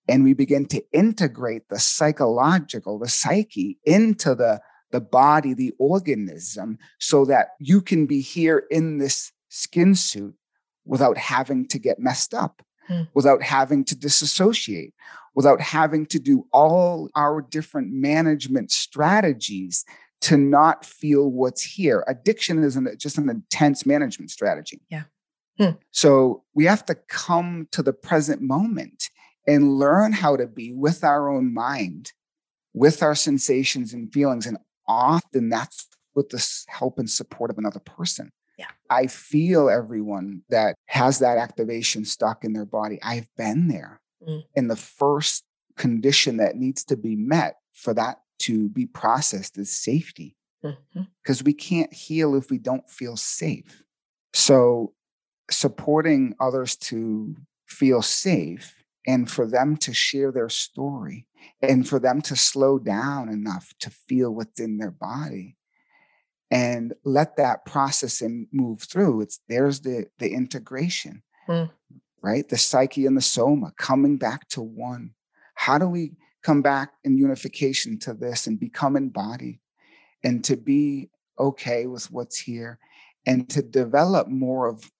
And we begin to integrate the psychological, the psyche into the, the body, the organism, so that you can be here in this skin suit without having to get messed up, hmm. without having to disassociate, without having to do all our different management strategies to not feel what's here. Addiction is an, just an intense management strategy. Yeah. Hmm. So we have to come to the present moment and learn how to be with our own mind, with our sensations and feelings. And often that's with the help and support of another person. Yeah. I feel everyone that has that activation stuck in their body. I've been there. Mm. And the first condition that needs to be met for that to be processed is safety. Because mm-hmm. we can't heal if we don't feel safe. So, supporting others to feel safe and for them to share their story and for them to slow down enough to feel what's in their body and let that process and move through it's there's the the integration mm. right the psyche and the soma coming back to one how do we come back in unification to this and become embodied and to be okay with what's here and to develop more of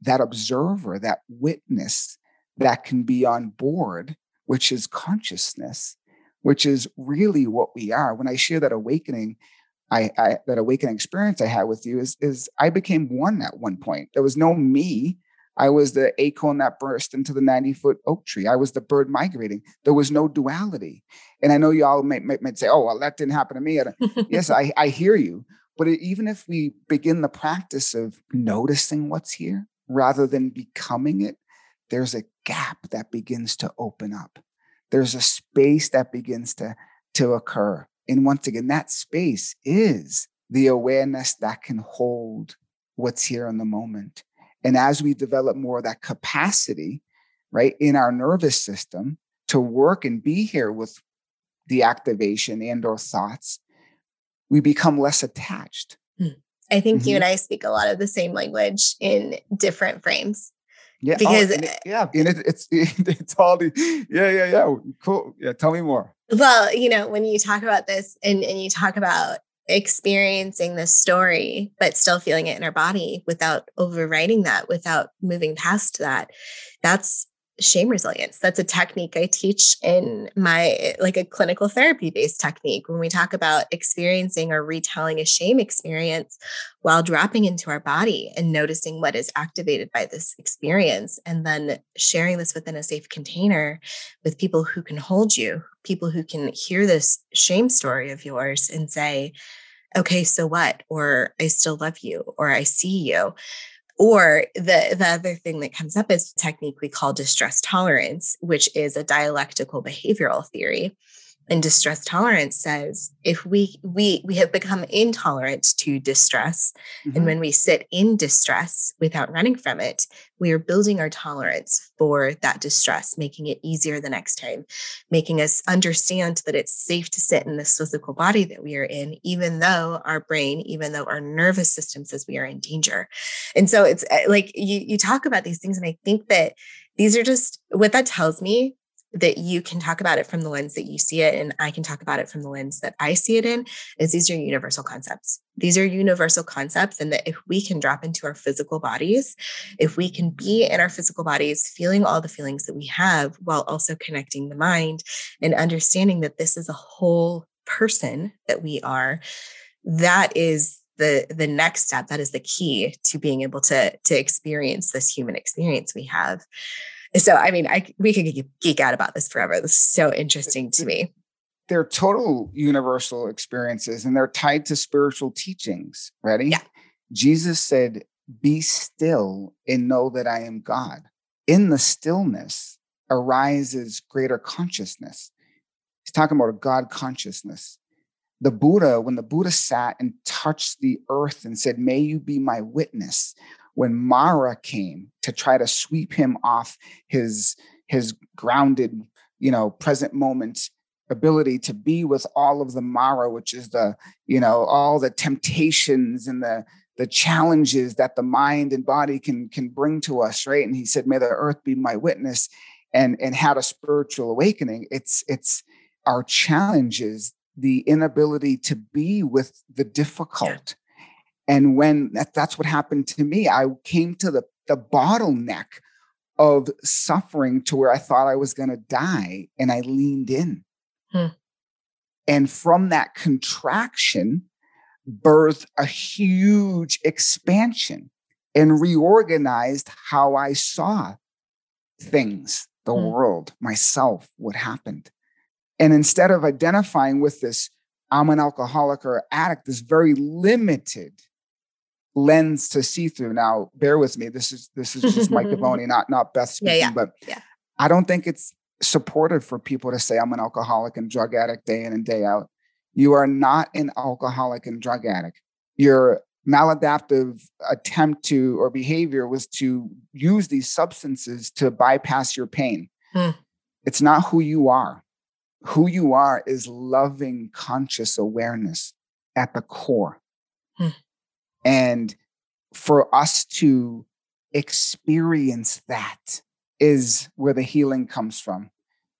that observer that witness that can be on board which is consciousness which is really what we are when i share that awakening I, I, that awakening experience I had with you is is I became one at one point. There was no me. I was the acorn that burst into the 90 foot oak tree. I was the bird migrating. There was no duality. And I know you all might, might, might say, oh, well, that didn't happen to me. yes, I, I hear you. But even if we begin the practice of noticing what's here rather than becoming it, there's a gap that begins to open up. There's a space that begins to, to occur. And once again, that space is the awareness that can hold what's here in the moment. And as we develop more of that capacity, right, in our nervous system to work and be here with the activation and or thoughts, we become less attached. Hmm. I think mm-hmm. you and I speak a lot of the same language in different frames. Yeah, oh, because oh, and it, yeah, and it, it's it's all the yeah yeah yeah cool. Yeah, tell me more. Well, you know, when you talk about this and, and you talk about experiencing this story, but still feeling it in our body without overriding that, without moving past that, that's shame resilience. That's a technique I teach in my like a clinical therapy based technique when we talk about experiencing or retelling a shame experience while dropping into our body and noticing what is activated by this experience and then sharing this within a safe container with people who can hold you, people who can hear this shame story of yours and say, okay, so what? Or I still love you, or I see you. Or the, the other thing that comes up is technique we call distress tolerance, which is a dialectical behavioral theory. And distress tolerance says if we we we have become intolerant to distress, mm-hmm. and when we sit in distress without running from it, we are building our tolerance for that distress, making it easier the next time, making us understand that it's safe to sit in this physical body that we are in, even though our brain, even though our nervous system says we are in danger. And so it's eh, like you you talk about these things, and I think that these are just what that tells me that you can talk about it from the lens that you see it and I can talk about it from the lens that I see it in is these are universal concepts. These are universal concepts and that if we can drop into our physical bodies, if we can be in our physical bodies feeling all the feelings that we have while also connecting the mind and understanding that this is a whole person that we are, that is the the next step that is the key to being able to to experience this human experience we have so i mean i we could geek out about this forever. This is so interesting to me. They're total universal experiences and they're tied to spiritual teachings. Ready? Yeah. Jesus said be still and know that i am god. In the stillness arises greater consciousness. He's talking about a god consciousness. The Buddha, when the Buddha sat and touched the earth and said, May you be my witness, when Mara came to try to sweep him off his, his grounded, you know, present moment ability to be with all of the Mara, which is the, you know, all the temptations and the the challenges that the mind and body can can bring to us, right? And he said, May the earth be my witness, and and had a spiritual awakening. It's it's our challenges the inability to be with the difficult. And when that, that's what happened to me, I came to the, the bottleneck of suffering to where I thought I was going to die and I leaned in. Hmm. And from that contraction, birthed a huge expansion and reorganized how I saw things, the hmm. world, myself, what happened. And instead of identifying with this, I'm an alcoholic or addict, this very limited lens to see through. Now, bear with me. This is this is just Mike Govoni, not not Beth speaking, yeah, yeah. but yeah. I don't think it's supportive for people to say I'm an alcoholic and drug addict day in and day out. You are not an alcoholic and drug addict. Your maladaptive attempt to or behavior was to use these substances to bypass your pain. Hmm. It's not who you are who you are is loving conscious awareness at the core. Hmm. And for us to experience that is where the healing comes from.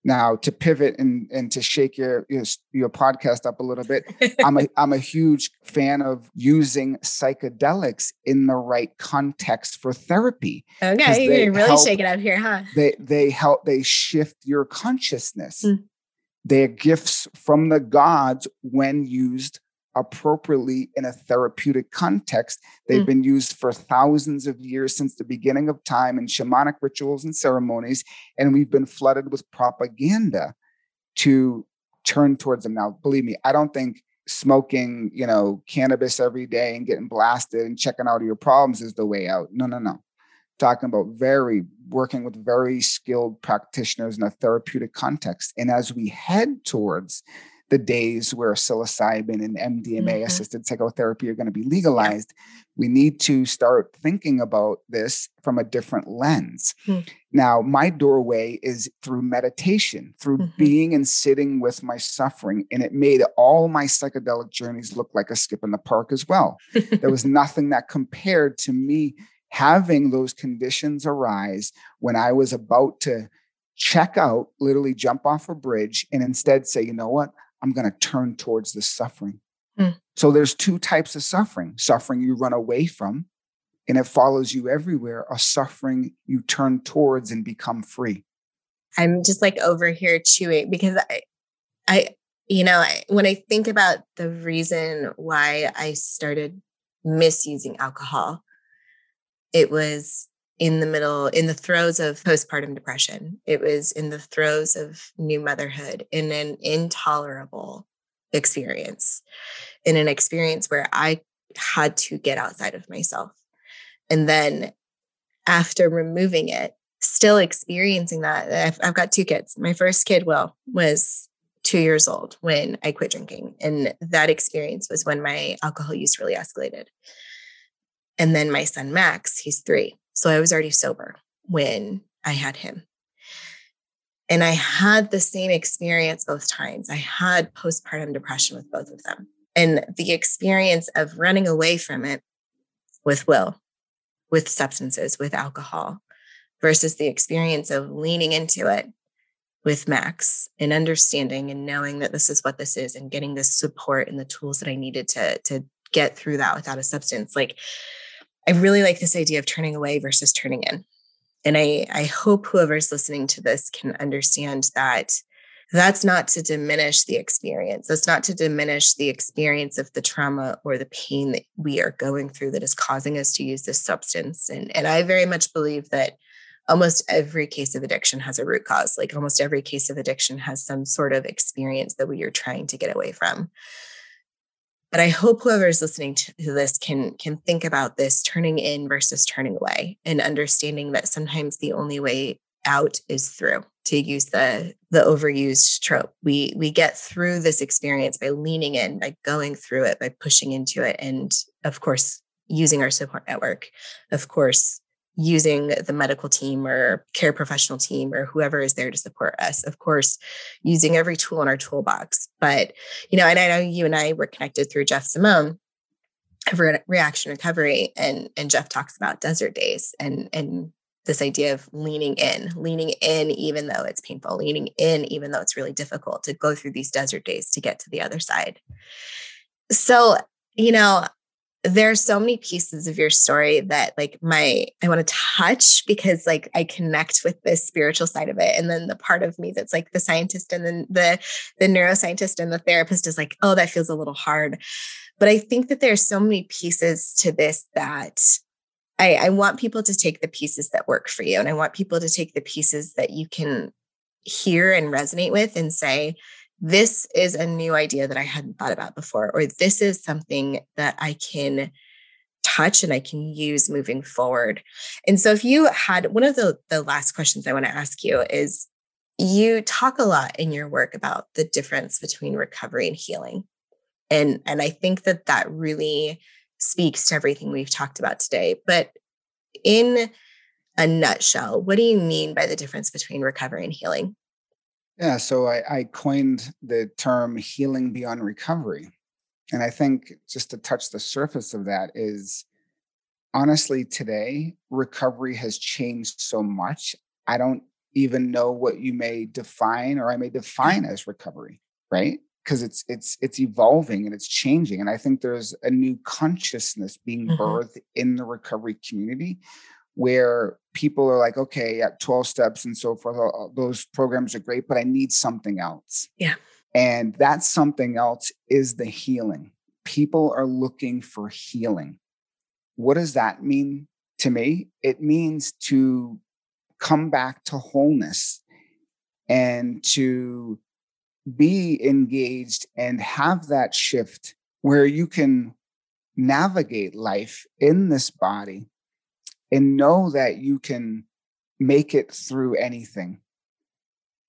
Now, to pivot and, and to shake your, your, your podcast up a little bit, I'm a I'm a huge fan of using psychedelics in the right context for therapy. Okay, you're really help, shaking up here, huh? They they help they shift your consciousness. Mm. They're gifts from the gods when used appropriately in a therapeutic context. They've mm. been used for thousands of years since the beginning of time in shamanic rituals and ceremonies, and we've been flooded with propaganda to turn towards them. Now, believe me, I don't think smoking, you know, cannabis every day and getting blasted and checking out of your problems is the way out. No, no, no talking about very working with very skilled practitioners in a therapeutic context. And as we head towards the days where psilocybin and MDMA mm-hmm. assisted psychotherapy are going to be legalized, yeah. we need to start thinking about this from a different lens. Mm-hmm. Now, my doorway is through meditation, through mm-hmm. being and sitting with my suffering. And it made all my psychedelic journeys look like a skip in the park as well. there was nothing that compared to me having those conditions arise when I was about to check out, literally jump off a bridge, and instead say, you know what? I'm going to turn towards the suffering. Mm. So there's two types of suffering suffering you run away from, and it follows you everywhere, a suffering you turn towards and become free. I'm just like over here chewing because I, I, you know, I, when I think about the reason why I started misusing alcohol, it was in the middle, in the throes of postpartum depression. It was in the throes of new motherhood in an intolerable experience, in an experience where I had to get outside of myself. And then after removing it, still experiencing that, I've, I've got two kids. My first kid, Will, was two years old when I quit drinking. And that experience was when my alcohol use really escalated. And then my son Max, he's three. So I was already sober when I had him. And I had the same experience both times. I had postpartum depression with both of them. And the experience of running away from it with Will, with substances, with alcohol, versus the experience of leaning into it with Max and understanding and knowing that this is what this is and getting the support and the tools that I needed to to get through that without a substance. Like I really like this idea of turning away versus turning in. And I I hope whoever's listening to this can understand that that's not to diminish the experience. That's not to diminish the experience of the trauma or the pain that we are going through that is causing us to use this substance. And, and I very much believe that almost every case of addiction has a root cause. Like almost every case of addiction has some sort of experience that we are trying to get away from. But I hope whoever is listening to this can can think about this turning in versus turning away and understanding that sometimes the only way out is through to use the the overused trope. We we get through this experience by leaning in by going through it by pushing into it and of course using our support network. Of course using the medical team or care professional team or whoever is there to support us of course using every tool in our toolbox but you know and i know you and i were connected through jeff simone of reaction recovery and and jeff talks about desert days and and this idea of leaning in, leaning in, even though it's painful, leaning in, even though it's really difficult to go through these desert days to get to the other side. So, you know, there's so many pieces of your story that like my I want to touch because like I connect with the spiritual side of it and then the part of me that's like the scientist and then the the neuroscientist and the therapist is like oh that feels a little hard but I think that there are so many pieces to this that I, I want people to take the pieces that work for you. And I want people to take the pieces that you can hear and resonate with and say, this is a new idea that I hadn't thought about before, or this is something that I can touch and I can use moving forward. And so if you had one of the, the last questions I want to ask you is you talk a lot in your work about the difference between recovery and healing. And, and I think that that really speaks to everything we've talked about today. But in a nutshell, what do you mean by the difference between recovery and healing? Yeah, so I, I coined the term healing beyond recovery. And I think just to touch the surface of that is honestly, today, recovery has changed so much. I don't even know what you may define or I may define as recovery, right? because it's it's it's evolving and it's changing and i think there's a new consciousness being mm-hmm. birthed in the recovery community where people are like okay at 12 steps and so forth those programs are great but i need something else. Yeah. And that something else is the healing. People are looking for healing. What does that mean to me? It means to come back to wholeness and to be engaged and have that shift where you can navigate life in this body and know that you can make it through anything.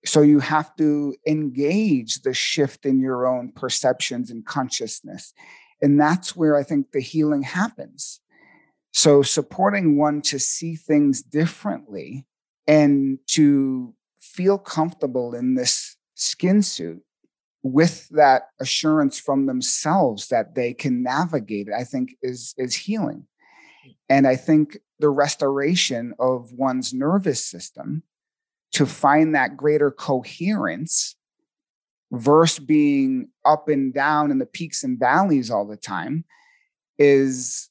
So you have to engage the shift in your own perceptions and consciousness. And that's where I think the healing happens. So supporting one to see things differently and to feel comfortable in this skin suit with that assurance from themselves that they can navigate it, I think is is healing. Hmm. And I think the restoration of one's nervous system to find that greater coherence versus being up and down in the peaks and valleys all the time is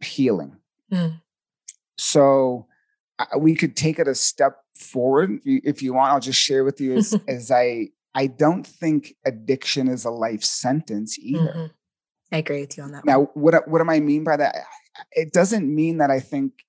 healing. Mm. So uh, we could take it a step forward if you want i'll just share with you as, as i i don't think addiction is a life sentence either mm-hmm. i agree with you on that now one. what what am i mean by that it doesn't mean that i think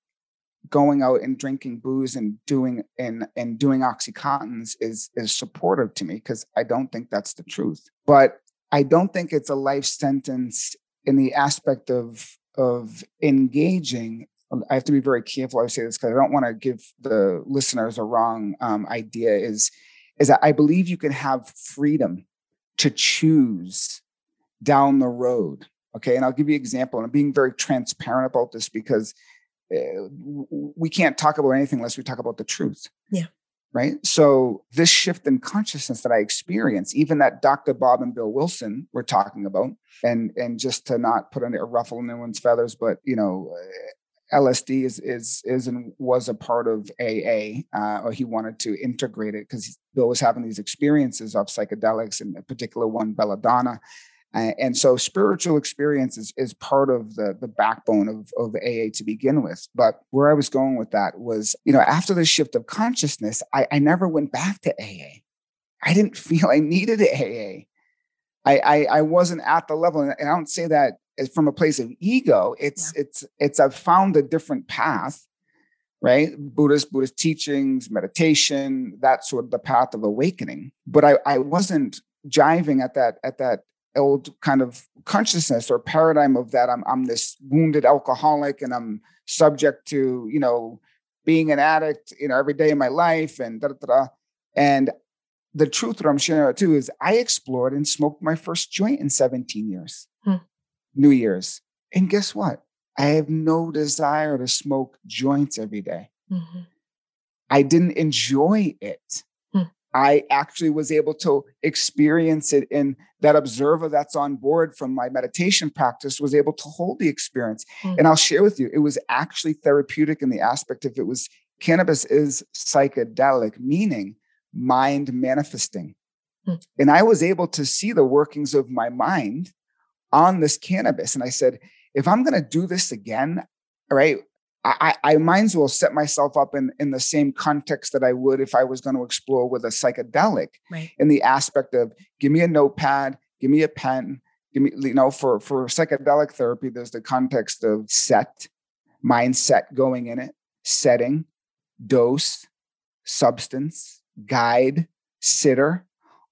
going out and drinking booze and doing and and doing oxycontins is is supportive to me because i don't think that's the truth but i don't think it's a life sentence in the aspect of of engaging I have to be very careful. I say this because I don't want to give the listeners a wrong um, idea. Is is that I believe you can have freedom to choose down the road. Okay, and I'll give you an example. And I'm being very transparent about this because we can't talk about anything unless we talk about the truth. Yeah. Right. So this shift in consciousness that I experience, even that Dr. Bob and Bill Wilson were talking about, and and just to not put on a ruffle in anyone's feathers, but you know, LSD is is is and was a part of AA, uh, or he wanted to integrate it because Bill was having these experiences of psychedelics, and in particular one belladonna. And so spiritual experience is, is part of the, the backbone of, of AA to begin with. But where I was going with that was, you know, after the shift of consciousness, I, I never went back to AA. I didn't feel I needed AA. I, I, I wasn't at the level, and I don't say that from a place of ego. It's yeah. it's it's I've found a different path, right? Buddhist Buddhist teachings, meditation, that sort of the path of awakening. But I I wasn't jiving at that at that old kind of consciousness or paradigm of that I'm I'm this wounded alcoholic and I'm subject to you know being an addict you know every day of my life and da da da. And the truth that I'm sharing too is I explored and smoked my first joint in 17 years. Hmm. New Year's. And guess what? I have no desire to smoke joints every day. Mm-hmm. I didn't enjoy it. I actually was able to experience it in that observer that's on board from my meditation practice was able to hold the experience. Hmm. And I'll share with you, it was actually therapeutic in the aspect of it was cannabis is psychedelic, meaning mind manifesting. Hmm. And I was able to see the workings of my mind on this cannabis. And I said, if I'm going to do this again, right, I, I might as well set myself up in, in the same context that I would if I was going to explore with a psychedelic right. in the aspect of give me a notepad, give me a pen, give me, you know, for, for psychedelic therapy, there's the context of set, mindset going in it, setting, dose, substance, guide, sitter,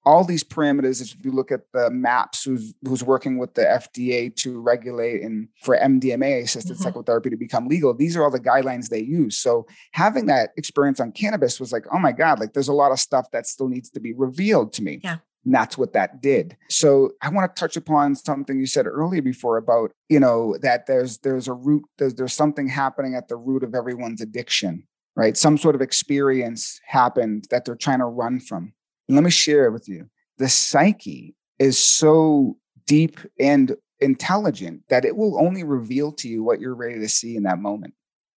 all these parameters, if you look at the MAPS, who's who's working with the FDA to regulate and for MDMA assisted mm-hmm. psychotherapy to become legal, these are all the guidelines they use. So having that experience on cannabis was like, oh my God, like there's a lot of stuff that still needs to be revealed to me. Yeah. And that's what that did. So I want to touch upon something you said earlier before about, you know, that there's there's a root, there's there's something happening at the root of everyone's addiction, right? Some sort of experience happened that they're trying to run from let me share it with you. The psyche is so deep and intelligent that it will only reveal to you what you're ready to see in that moment.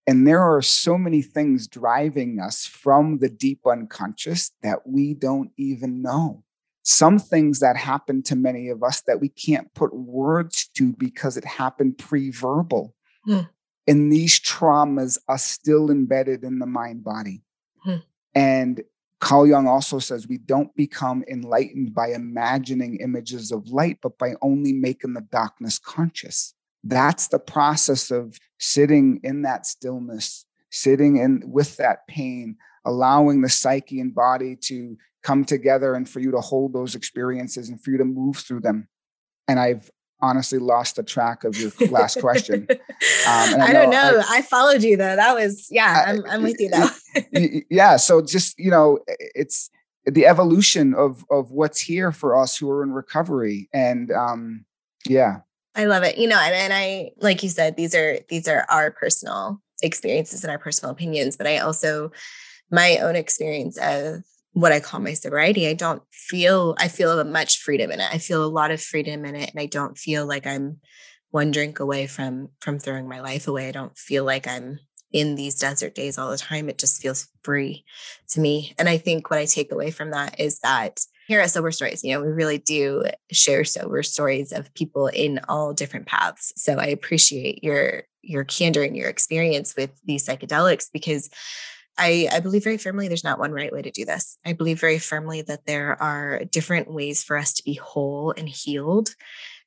And there are so many things driving us from the deep unconscious that we don't even know. Some things that happen to many of us that we can't put words to because it happened pre verbal. Hmm. And these traumas are still embedded in the mind body. Hmm. And Carl Jung also says we don't become enlightened by imagining images of light, but by only making the darkness conscious. That's the process of sitting in that stillness, sitting in with that pain, allowing the psyche and body to come together and for you to hold those experiences and for you to move through them. And I've honestly lost the track of your last question. Um, I, I, don't know. I, I, followed you though. That was yeah. I'm I'm with you though. yeah. So just you know, it's the evolution of of what's here for us who are in recovery, and um, yeah. I love it. You know, and, and I like you said, these are these are our personal experiences and our personal opinions, but I also my own experience of what I call my sobriety, I don't feel I feel much freedom in it. I feel a lot of freedom in it, and I don't feel like I'm one drink away from from throwing my life away. I don't feel like I'm in these desert days all the time. It just feels free to me. And I think what I take away from that is that here at Sober Stories, you know, we really do share sober stories of people in all different paths. So I appreciate your your candor and your experience with these psychedelics because I, I believe very firmly there's not one right way to do this. I believe very firmly that there are different ways for us to be whole and healed.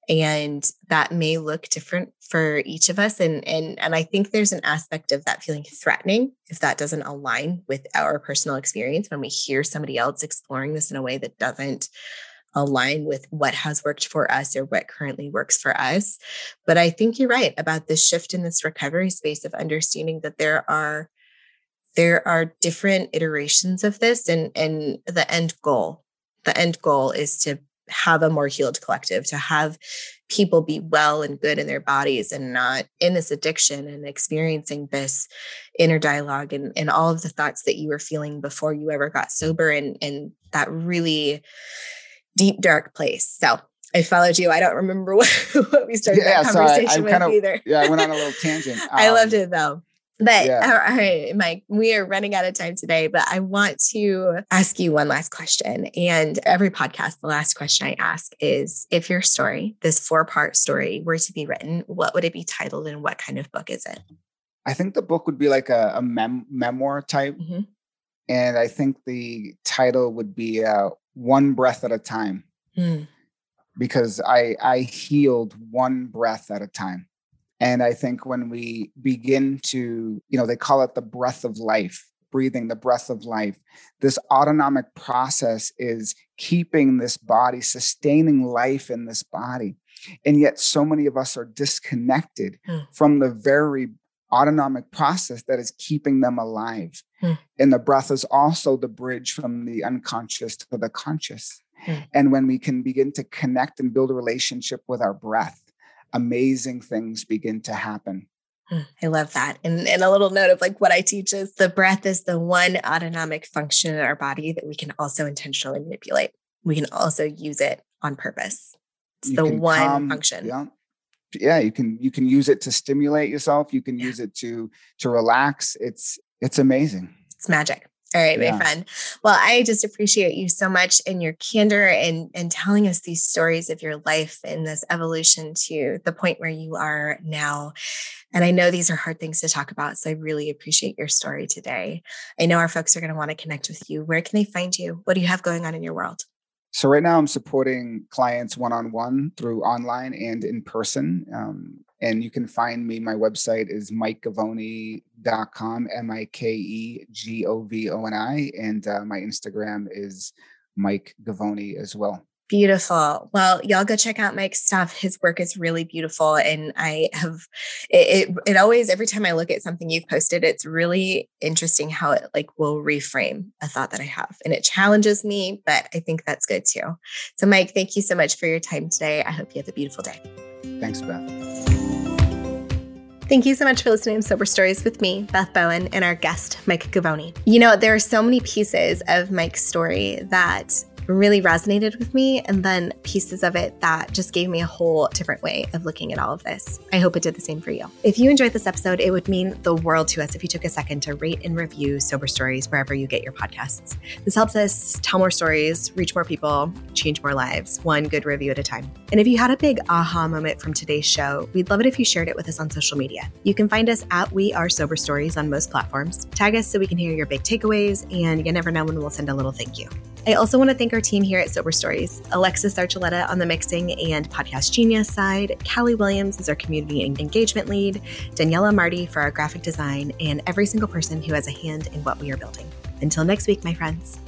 And that may look different for each of us. And, and, and I think there's an aspect of that feeling threatening if that doesn't align with our personal experience when we hear somebody else exploring this in a way that doesn't align with what has worked for us or what currently works for us. But I think you're right about this shift in this recovery space of understanding that there are there are different iterations of this and and the end goal the end goal is to have a more healed collective to have people be well and good in their bodies and not in this addiction and experiencing this inner dialogue and, and all of the thoughts that you were feeling before you ever got sober and and that really deep dark place so I followed you. I don't remember what, what we started yeah, that conversation so I, with kind of, either. yeah, I went on a little tangent. Um, I loved it though. But yeah. all right, Mike, we are running out of time today, but I want to ask you one last question. And every podcast, the last question I ask is if your story, this four part story, were to be written, what would it be titled and what kind of book is it? I think the book would be like a, a mem- memoir type. Mm-hmm. And I think the title would be uh, One Breath at a Time. Mm. Because I I healed one breath at a time. And I think when we begin to, you know, they call it the breath of life, breathing the breath of life, this autonomic process is keeping this body, sustaining life in this body. And yet, so many of us are disconnected mm. from the very autonomic process that is keeping them alive. Mm. And the breath is also the bridge from the unconscious to the conscious. Mm. And when we can begin to connect and build a relationship with our breath, amazing things begin to happen. Hmm, I love that. And, and a little note of like what I teach is the breath is the one autonomic function in our body that we can also intentionally manipulate. We can also use it on purpose. It's you the one calm, function. Yeah. Yeah, you can you can use it to stimulate yourself. You can yeah. use it to to relax. It's it's amazing. It's magic. All right, yeah. my friend. Well, I just appreciate you so much and your candor and and telling us these stories of your life and this evolution to the point where you are now. And I know these are hard things to talk about, so I really appreciate your story today. I know our folks are going to want to connect with you. Where can they find you? What do you have going on in your world? So right now I'm supporting clients one-on-one through online and in person. Um, and you can find me, my website is mikegovoni.com, M-I-K-E-G-O-V-O-N-I. And uh, my Instagram is Mike Govoni as well. Beautiful. Well, y'all go check out Mike's stuff. His work is really beautiful. And I have it, it, it always, every time I look at something you've posted, it's really interesting how it like will reframe a thought that I have. And it challenges me, but I think that's good too. So Mike, thank you so much for your time today. I hope you have a beautiful day. Thanks, Beth. Thank you so much for listening to Sober Stories with me, Beth Bowen, and our guest, Mike Govoni. You know, there are so many pieces of Mike's story that really resonated with me, and then pieces of it that just gave me a whole different way of looking at all of this. I hope it did the same for you. If you enjoyed this episode, it would mean the world to us if you took a second to rate and review Sober Stories wherever you get your podcasts. This helps us tell more stories, reach more people, change more lives, one good review at a time. And if you had a big aha moment from today's show, we'd love it if you shared it with us on social media. You can find us at We Are Sober Stories on most platforms. Tag us so we can hear your big takeaways, and you never know when we'll send a little thank you. I also want to thank our team here at Sober Stories Alexis Archuleta on the mixing and podcast genius side, Callie Williams is our community engagement lead, Daniela Marty for our graphic design, and every single person who has a hand in what we are building. Until next week, my friends.